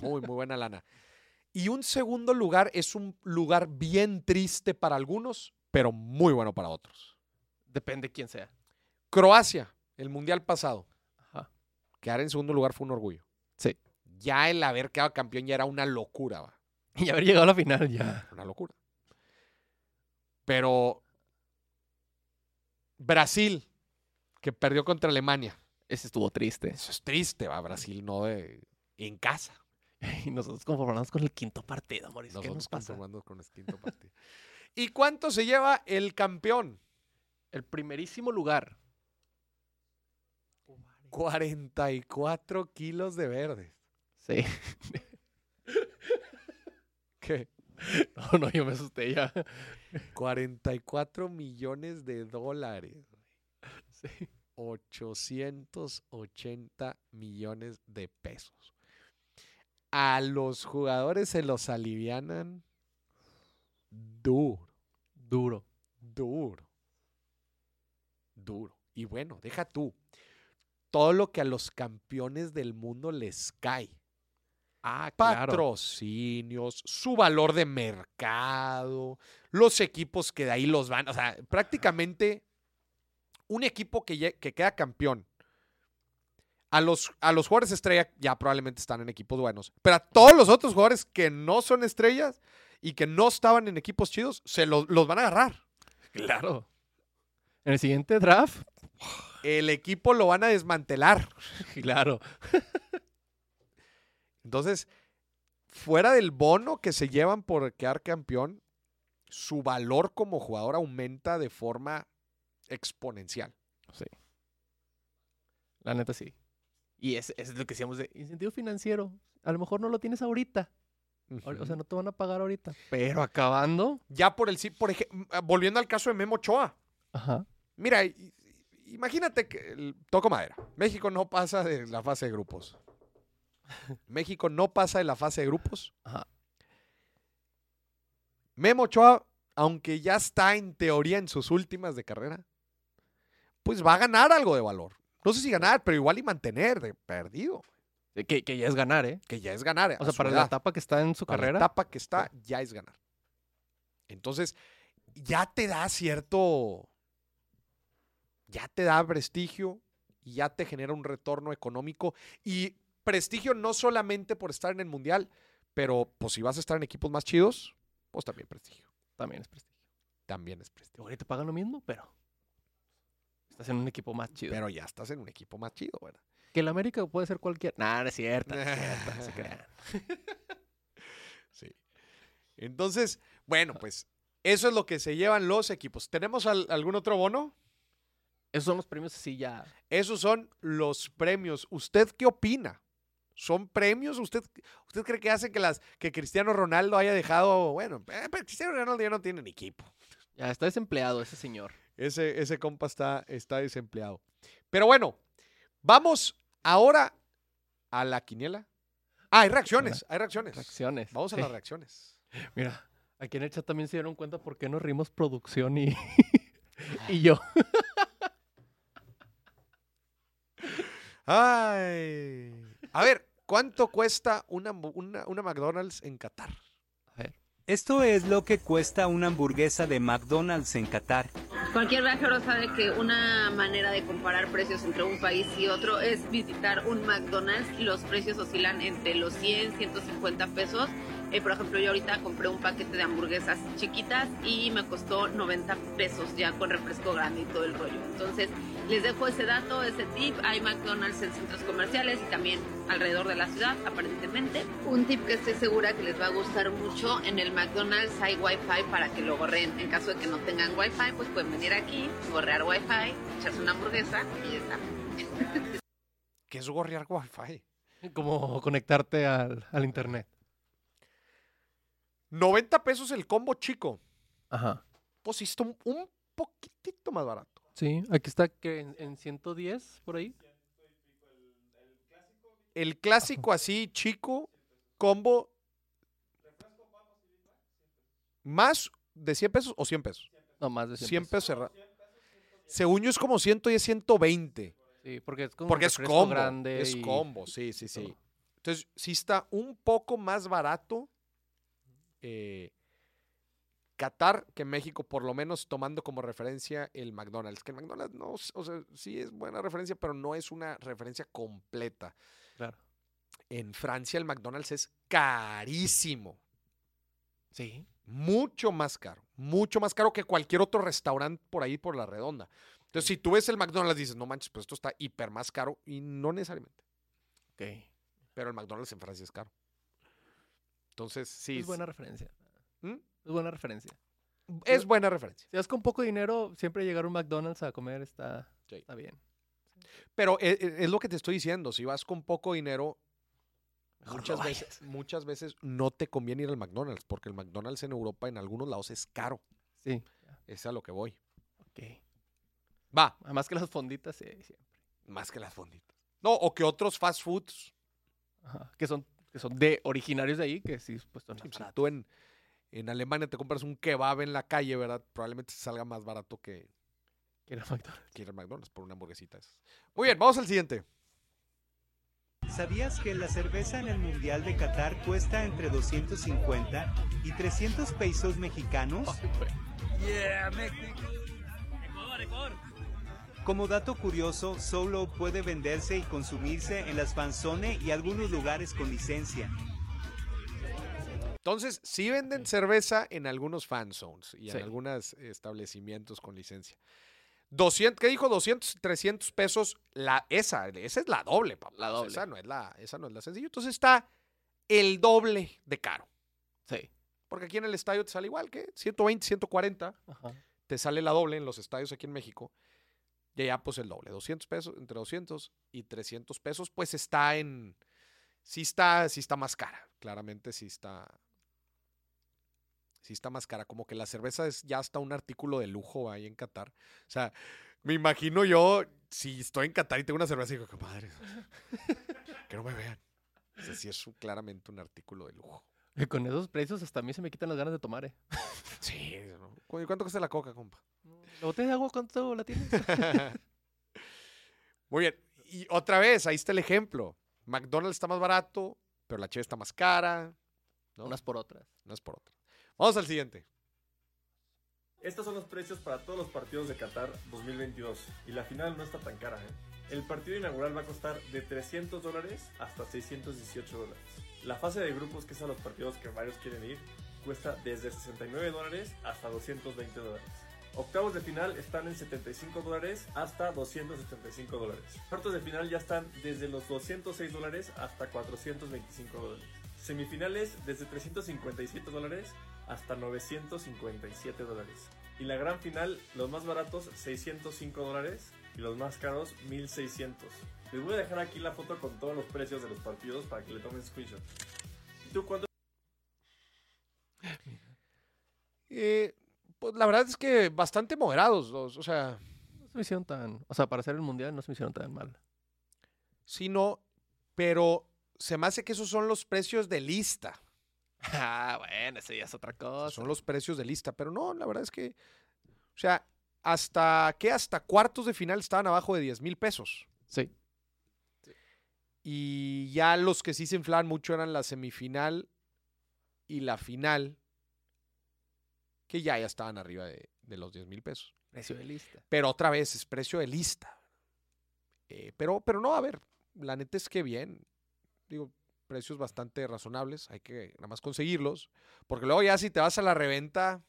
Muy, muy buena lana. Y un segundo lugar es un lugar bien triste para algunos, pero muy bueno para otros. Depende quién sea. Croacia, el mundial pasado. Ajá. Quedar en segundo lugar fue un orgullo. Sí. Ya el haber quedado campeón ya era una locura, va. Y haber llegado a la final ya. Una locura. Pero Brasil, que perdió contra Alemania. Ese estuvo triste. Eso es triste, va. Brasil no de, en casa. Y nosotros conformamos con el quinto partido, Mauricio. ¿Qué Nosotros nos pasa? conformando con el quinto partido. ¿Y cuánto se lleva el campeón? El primerísimo lugar. 44 kilos de verdes. Sí. ¿Qué? No, no, yo me asusté ya. 44 millones de dólares. Sí. 880 millones de pesos. A los jugadores se los alivianan duro, Duro. duro, duro. Y bueno, deja tú. Todo lo que a los campeones del mundo les cae. Ah, claro. Patrocinios, su valor de mercado, los equipos que de ahí los van. O sea, prácticamente un equipo que, que queda campeón. A los, a los jugadores estrella ya probablemente están en equipos buenos. Pero a todos los otros jugadores que no son estrellas y que no estaban en equipos chidos, se los, los van a agarrar. Claro. En el siguiente draft, El equipo lo van a desmantelar. claro. Entonces, fuera del bono que se llevan por quedar campeón, su valor como jugador aumenta de forma exponencial. Sí. La neta sí. Y es, es lo que decíamos de incentivo financiero. A lo mejor no lo tienes ahorita. O o sea, no te van a pagar ahorita. Pero acabando. Ya por el sí, por ejemplo, volviendo al caso de Memo Ochoa. Ajá. Mira, imagínate que toco madera. México no pasa de la fase de grupos. México no pasa de la fase de grupos. Ajá. Memo Ochoa, aunque ya está en teoría en sus últimas de carrera, pues va a ganar algo de valor. No sé si ganar, pero igual y mantener de perdido, Eh, Que, que ya es ganar, ¿eh? que ya es ganar. O a sea, para la etapa que está en su Para la carrera. etapa que está, ya es ganar. Entonces, ya te da cierto, ya te da prestigio y ya te genera un retorno económico y prestigio no solamente por estar en el mundial, pero pues si vas a estar en equipos más chidos, pues también prestigio. También es prestigio. También es prestigio. Y te pagan lo mismo, pero estás en un equipo más chido. Pero ya estás en un equipo más chido, ¿verdad? que el América puede ser cualquier. Nah, no es cierto. No es cierto, no se crean. Sí. Entonces, Bueno, pues eso es lo que se llevan los equipos. ¿Tenemos al- algún otro bono? Esos son los premios así ya. Esos son los premios. ¿Usted qué opina? ¿Son premios? ¿Usted, usted cree que hacen que, las, que Cristiano Ronaldo haya dejado... Bueno, eh, pero Cristiano Ronaldo ya no tiene ni equipo. Ya está desempleado ese señor. Ese, ese compa está, está desempleado. Pero bueno, vamos ahora a la quiniela. Ah, hay reacciones, hay reacciones. Reacciones. Vamos a las reacciones. Mira, aquí en el chat también se dieron cuenta por qué nos rimos producción y, y yo. Ay. A ver, ¿cuánto cuesta una, una, una McDonald's en Qatar? Esto es lo que cuesta una hamburguesa de McDonald's en Qatar. Cualquier viajero sabe que una manera de comparar precios entre un país y otro es visitar un McDonald's. Los precios oscilan entre los 100, 150 pesos. Eh, por ejemplo, yo ahorita compré un paquete de hamburguesas chiquitas y me costó 90 pesos ya con refresco grande y todo el rollo. Entonces, les dejo ese dato, ese tip. Hay McDonald's en centros comerciales y también alrededor de la ciudad, aparentemente. Un tip que estoy segura que les va a gustar mucho, en el McDonald's hay Wi-Fi para que lo gorreen. En caso de que no tengan Wi-Fi, pues pueden venir aquí, gorrear Wi-Fi, echarse una hamburguesa y ya está. ¿Qué es gorrear Wi-Fi? Como conectarte al, al internet. 90 pesos el combo chico. Ajá. Pues sí, está un, un poquitito más barato. Sí, aquí está que en, en 110 por ahí. El clásico así, chico, combo. ¿Más de 100 pesos o 100 pesos? No, más de 100, 100 pesos cerrado. Según yo es como 110, 120. Sí, porque es como Porque es combo. grande es y- combo, sí, sí, sí. Entonces, sí está un poco más barato eh, Qatar que México, por lo menos tomando como referencia el McDonald's. Que el McDonald's no, o sea, sí es buena referencia, pero no es una referencia completa. Claro. En Francia el McDonald's es carísimo. Sí. Mucho más caro. Mucho más caro que cualquier otro restaurante por ahí por la redonda. Entonces, si tú ves el McDonald's, dices, no manches, pues esto está hiper más caro. Y no necesariamente. Ok. Pero el McDonald's en Francia es caro. Entonces, sí. es buena referencia. ¿Mm? Es buena referencia. Es buena referencia. Si vas con poco dinero, siempre llegar a un McDonald's a comer está, Sí. está bien. Pero e- e- es, lo que te estoy diciendo. Si vas con poco dinero, muchas no veces, muchas veces no te conviene ir al McDonald's. Porque el McDonald's en Europa, en algunos lados, es caro. Sí. Es a lo que voy. Ok. Va, Además que las fonditas, sí, siempre. más que las fonditas. No, o que otros fast foods. Ajá. Que son, que son de originarios de ahí, que sí, pues son Sí, más Si baratos. tú en, en Alemania te compras un kebab en la calle, ¿verdad? Probablemente te salga más barato que, que ir a McDonald's. que ir al McDonald's por una hamburguesita. Muy bien, vamos al siguiente. ¿Sabías que la cerveza en el Mundial de Qatar cuesta entre 250 y 300 pesos mexicanos? Como dato curioso, solo puede venderse y consumirse en las fanzone y algunos lugares con licencia. Entonces, sí venden cerveza en algunos fan zones y en Sí. algunos establecimientos con licencia. 200, ¿Qué dijo? 200, 300 pesos. La, esa, esa es la doble, papá. La doble. Esa no es la, esa no es la sencilla. Entonces está el doble de caro. Sí. Porque aquí en el estadio te sale igual que 120, 140. Ajá. Te sale la doble en los estadios aquí en México. Y allá pues el doble. 200 pesos, entre 200 y 300 pesos, pues está en... Sí está, sí está más cara. Claramente sí está... Sí está más cara. Como que la cerveza es ya hasta un artículo de lujo ahí en Qatar. O sea, me imagino yo, si estoy en Qatar y tengo una cerveza, digo, que madre, que no me vean. O sea, sí es un- claramente un artículo de lujo. Y con esos precios hasta a mí se me quitan las ganas de tomar, eh. Sí, ¿no? ¿Cu- ¿cuánto cuesta la coca, compa? ¿La botella de agua cuánto la tienes? Muy bien. Y otra vez, ahí está el ejemplo. McDonald's está más barato, pero la cheve está más cara. ¿no? Unas por otras. Unas por otras. Vamos al siguiente. Estos son los precios para todos los partidos de Qatar 2022 y la final no está tan cara. ¿eh? El partido inaugural va a costar de 300 dólares hasta 618 dólares. La fase de grupos, que es a los partidos que varios quieren ir, cuesta desde 69 dólares hasta 220 dólares. Octavos de final están en 75 dólares hasta 275 dólares. Cuartos de final ya están desde los 206 dólares hasta 425 dólares. Semifinales desde 357 dólares hasta 957 dólares. Y la gran final, los más baratos 605 dólares y los más caros 1600. Les voy a dejar aquí la foto con todos los precios de los partidos para que le tomen screenshot. ¿Y tú cuánto Eh, pues la verdad es que bastante moderados. los- o sea, No se me hicieron tan. O sea, para hacer el mundial no se me hicieron tan mal. sí, no. Pero se me hace que esos son los precios de lista. Ah, bueno, eso ya es otra cosa. Son los precios de lista. Pero no, la verdad es que. O sea, hasta que hasta cuartos de final estaban abajo de 10 mil pesos. Sí. Y ya los que sí se inflaban mucho eran la semifinal y la final, que ya, ya estaban arriba de, de los 10 mil pesos. Precio de lista. Pero otra vez es precio de lista. Eh, pero, pero no, a ver, la neta es que bien. Digo, precios bastante razonables. Hay que nada más conseguirlos. Porque luego ya si te vas a la reventa.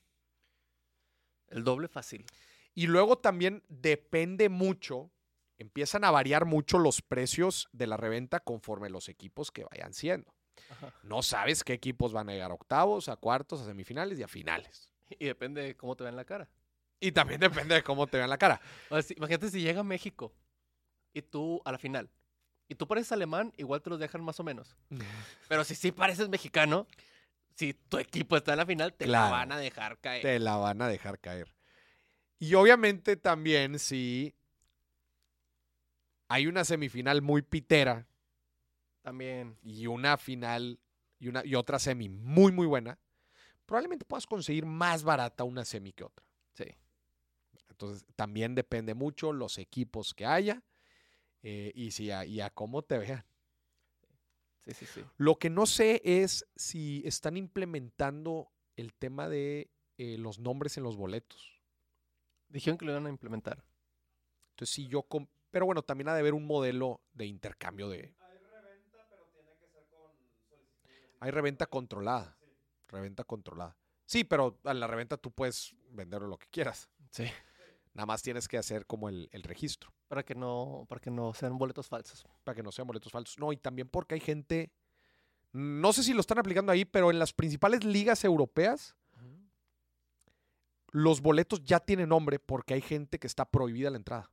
El doble fácil. Y luego también depende mucho. Empiezan a variar mucho los precios de la reventa conforme los equipos que vayan siendo. Ajá. No sabes qué equipos van a llegar a octavos, a cuartos, a semifinales y a finales. Y depende de cómo te vean la cara. Y también depende de cómo te vean la cara. O sea, si- imagínate si llega a México y tú a la final. Y tú pareces alemán, igual te los dejan más o menos. Pero si sí pareces mexicano, si tu equipo está en la final, te Claro. la van a dejar caer. te la van a dejar caer. Y obviamente también si hay una semifinal muy pitera También. y una final y, una, y otra semi muy, muy buena, probablemente puedas conseguir más barata una semi que otra. Sí. Entonces también depende mucho los equipos que haya eh, y, si a, y a cómo te vean. Sí, sí, sí. Lo que no sé es si están implementando el tema de eh, los nombres en los boletos. Dijeron que lo iban a implementar. Entonces, si yo... com- Pero bueno, también ha de haber un modelo de intercambio de... Hay reventa controlada. Reventa controlada. Sí, pero a la reventa tú puedes vender lo que quieras. Sí. Nada más tienes que hacer como el, el registro Para que no, para que no sean boletos falsos. para que no sean boletos falsos. No, y también porque hay gente... No sé si lo están aplicando ahí, pero en las principales ligas europeas los boletos ya tienen nombre porque hay gente que está prohibida la entrada.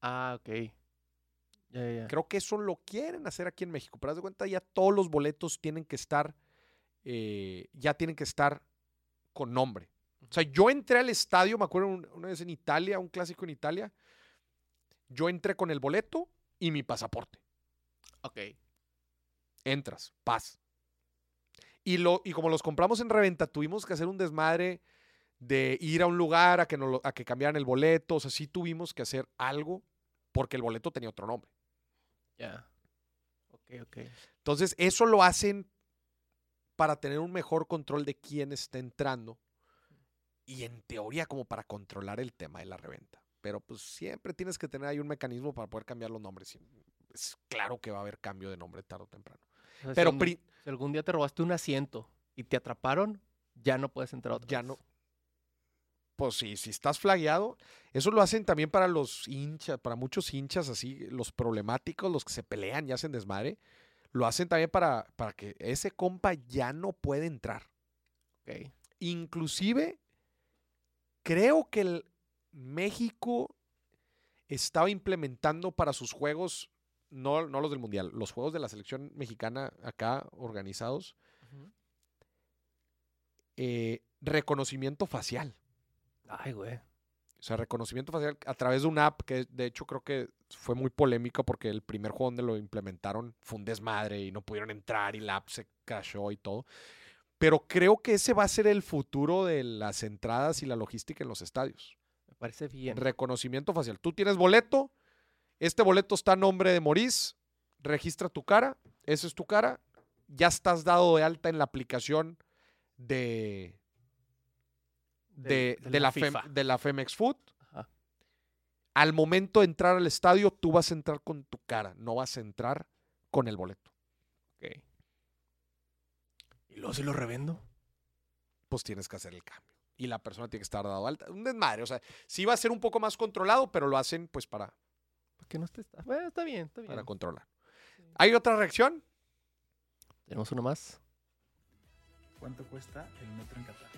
Ah, ok. Ya, ya. Creo que eso lo quieren hacer aquí en México. Pero haz de cuenta, ya todos los boletos tienen que estar, eh, ya tienen que estar con nombre. O sea, yo entré al estadio, me acuerdo un- una vez en Italia, un clásico en Italia. Yo entré con el boleto y mi pasaporte. Ok. Entras, paz. Y, lo, y como los compramos en reventa, tuvimos que hacer un desmadre de ir a un lugar a que, nos a que cambiaran el boleto. O sea, sí tuvimos que hacer algo porque el boleto tenía otro nombre. Ya. Ok, ok. Entonces, eso lo hacen para tener un mejor control de quién está entrando y en teoría como para controlar el tema de la reventa. Pero pues siempre tienes que tener ahí un mecanismo para poder cambiar los nombres. Es claro que va a haber cambio de nombre tarde o temprano. O sea, si Pero pri- si algún día te robaste un asiento y te atraparon, ya no puedes entrar otra ya vez. no. Pues sí, si estás flagueado, eso lo hacen también para los hinchas, para muchos hinchas así, los problemáticos, los que se pelean y hacen desmadre, lo hacen también para, para que ese compa ya no puede entrar. Ok. Inclusive, creo que el México estaba implementando para sus juegos, no, no los del Mundial, los juegos de la selección mexicana acá organizados, eh, reconocimiento facial. Ay, güey. O sea, reconocimiento facial a través de una app que de hecho creo que fue muy polémica porque el primer juego donde lo implementaron fue un desmadre y no pudieron entrar y la app se crashó y todo. Pero creo que ese va a ser el futuro de las entradas y la logística en los estadios. Me parece bien. Reconocimiento facial. Tú tienes boleto, este boleto está a nombre de Maurice, registra tu cara, esa es tu cara, ya estás dado de alta en la aplicación de, de, de de la la, Fem- FIFA. de la Femex Food. Ajá. Al momento de entrar al estadio, tú vas a entrar con tu cara, no vas a entrar con el boleto. Ok. ¿Y luego si lo revendo? Pues tienes que hacer el cambio. Y la persona tiene que estar dado alta. Un desmadre. O sea, sí va a ser un poco más controlado, pero lo hacen pues para, ¿Para qué no esté? está- Bueno, está bien, está bien. para controlar. ¿Hay otra reacción? Tenemos uno más. cuánto cuesta el metro en Qatar.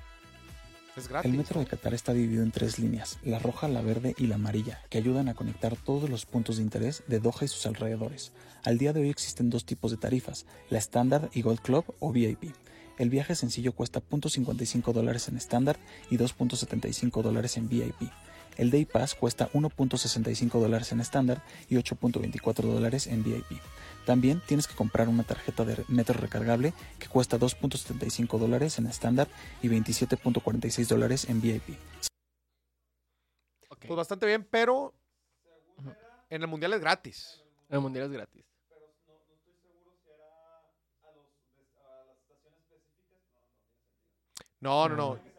Es gratis. El metro de Qatar está dividido en tres líneas, la roja, la verde y la amarilla, que ayudan a conectar todos los puntos de interés de Doha y sus alrededores. Al día de hoy existen dos tipos de tarifas, la estándar y Gold Club o VIP. El viaje sencillo cuesta .55 dólares en estándar y 2.75 dólares en VIP. El Day Pass cuesta 1.65 dólares en estándar y 8.24 dólares en VIP. También tienes que comprar una tarjeta de metro recargable que cuesta 2.75 dólares en estándar y 27.46 dólares en VIP. Ok. Pues bastante bien, pero en el mundial es gratis. El mundial es gratis. No, no, no.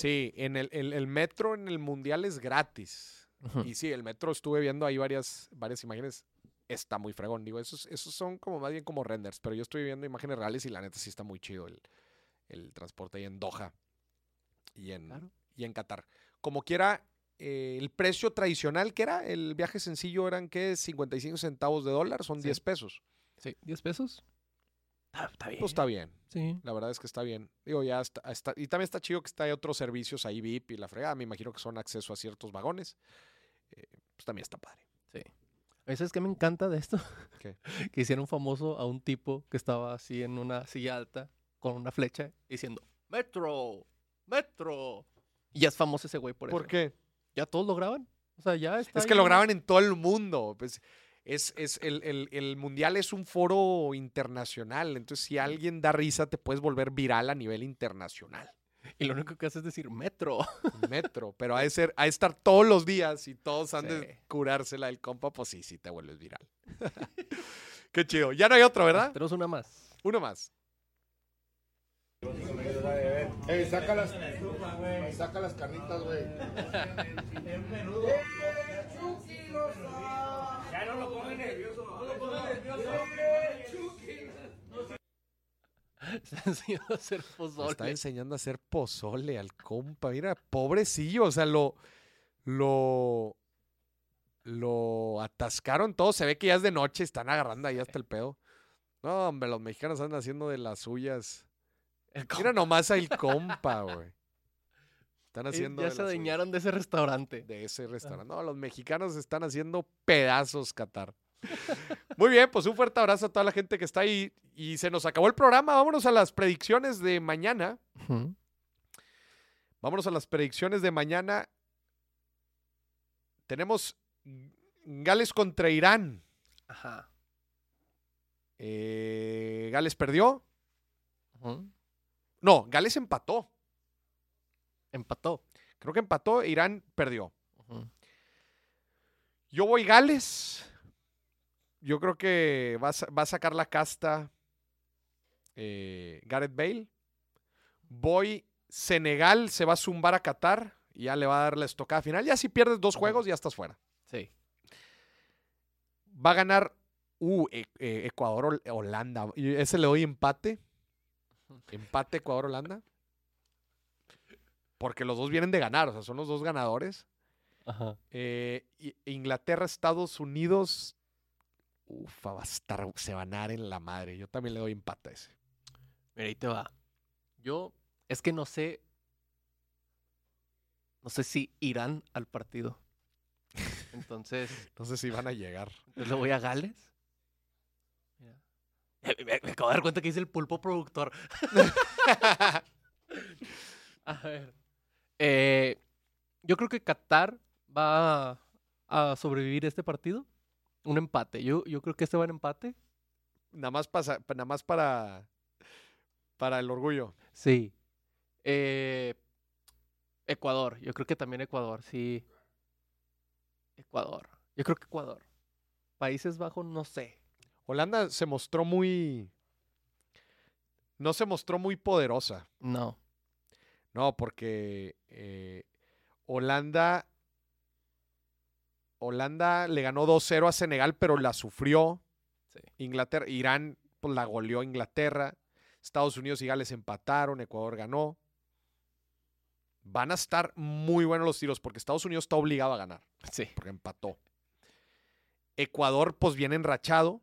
Sí. En el, el- el metro en el mundial es gratis. Y sí, el metro estuve viendo ahí varias, varias imágenes. Está muy fregón. Digo, esos, esos son como más bien como renders, pero yo estoy viendo imágenes reales y la neta sí está muy chido el, el transporte ahí en Doha y en, Claro. y en Qatar. Como quiera, eh, el precio tradicional que era, el viaje sencillo eran que 55 centavos de dólar, son Sí. 10 pesos. Sí, 10 pesos. Ah, está bien. Pues está bien. Sí. La verdad es que está bien. Digo, ya está, está- Y también está chido que está hay otros servicios ahí, VIP y la fregada. Me imagino que son acceso a ciertos vagones. Eh, pues también está padre. Sí. ¿Sabes qué me encanta de esto? ¿Qué? que hicieron famoso a un tipo que estaba así en una silla alta con una flecha diciendo ¡Metro! ¡Metro! Y ya es famoso ese güey por, ¿Por eso. qué? ¿Ya todos lo graban? O sea, ya está. Es que ahí lo graban en todo el mundo. Pues es, es el, el- el mundial es un foro internacional. Entonces, si alguien da risa, te puedes volver viral a nivel internacional. Y lo único que hace es decir ¡Metro! Metro. Pero ha de ser, ha de estar todos los días y todos han Sí. de curársela el compa, pues sí, sí te vuelves viral. Qué chido. Ya no hay otro, ¿verdad? Tenemos una más. Uno más. Ey, saca las, saca las carnitas, güey. Está enseñando a hacer pozole. Está enseñando a hacer pozole al compa. Mira, pobrecillo. O sea, lo. Lo. Lo atascaron todo. Se ve que ya es de noche. Están agarrando ahí hasta el pedo. No, hombre, los mexicanos andan haciendo de las suyas. Mira nomás al compa, güey. Están haciendo. ya de se adueñaron de ese restaurante. de ese restaurante. No, los mexicanos están haciendo pedazos, Qatar. Muy bien, pues un fuerte abrazo a toda la gente que está ahí. Y se nos acabó el programa. Vámonos a las predicciones de mañana. Vámonos a las predicciones de mañana. Tenemos Gales contra Irán. Ajá. Eh, Gales perdió. No, Gales empató. Empató. Creo que empató. Irán perdió. Yo voy Gales. Yo creo que va a, sa- va a sacar la casta eh, Gareth Bale. Voy Senegal, se va a zumbar a Qatar y ya le va a dar la estocada final. Ya si pierdes dos juegos, ya estás fuera. Sí. Va a ganar uh, E- eh, Ecuador, Hol- Holanda. Ese le doy empate. Empate Ecuador-Holanda. Porque los dos vienen de ganar, o sea, son los dos ganadores. Ajá. Eh, Inglaterra, Estados Unidos. Ufa, va a estar, se van a dar en la madre. Yo también le doy empate a ese. Mira, ahí te va. Yo, es que no sé. No sé si irán al partido. Entonces, No sé si van a llegar. entonces le voy a Gales. Mira. Eh, Me, me acabo de dar cuenta que hice el pulpo productor. A ver. Eh, yo creo que Qatar va a sobrevivir este partido. Un empate. Yo, yo creo que este va en empate. Nada más, pasa, nada más para, para el orgullo. Sí. Eh, Ecuador. Yo creo que también Ecuador, sí. Ecuador. Yo creo que Ecuador. Países Bajos, no sé. Holanda se mostró muy. No se mostró muy poderosa. No. No, porque eh, Holanda. Holanda le ganó 2-0 a Senegal, pero la sufrió. Sí. Inglaterra, Irán pues, la goleó a Inglaterra. Estados Unidos y Gales empataron. Ecuador ganó. Van a estar muy buenos los tiros porque Estados Unidos está obligado a ganar Sí. porque empató. Ecuador, pues viene enrachado.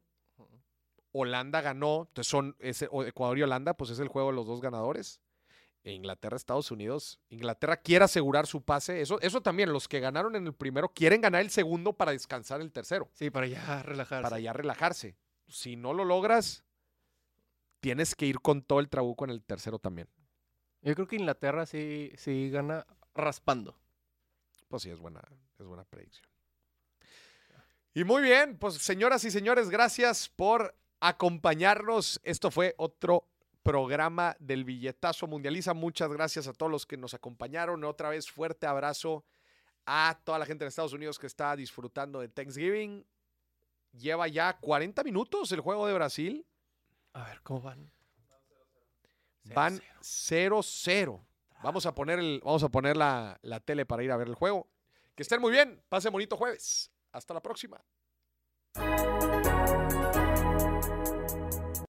Holanda ganó, entonces son ese, Ecuador y Holanda, pues es el juego de los dos ganadores. E Inglaterra, Estados Unidos. Inglaterra quiere asegurar su pase. Eso, eso también, los que ganaron en el primero quieren ganar el segundo para descansar el tercero, Sí, para ya relajarse. para ya relajarse. Si no lo logras, tienes que ir con todo el trabuco en el tercero también. Yo creo que Inglaterra sí, sí gana raspando. Pues sí, es buena, es buena predicción. Y muy bien, pues señoras y señores, gracias por acompañarnos. Esto fue otro programa del Billetazo Mundializa. Muchas gracias a todos los que nos acompañaron. Otra vez, fuerte abrazo a toda la gente de Estados Unidos que está disfrutando de Thanksgiving. Lleva ya 40 minutos el juego de Brasil. A ver, ¿cómo van? Van 0-0. Vamos a poner, el, vamos a poner la, la tele para ir a ver el juego. Que estén muy bien. Pase bonito jueves. Hasta la próxima.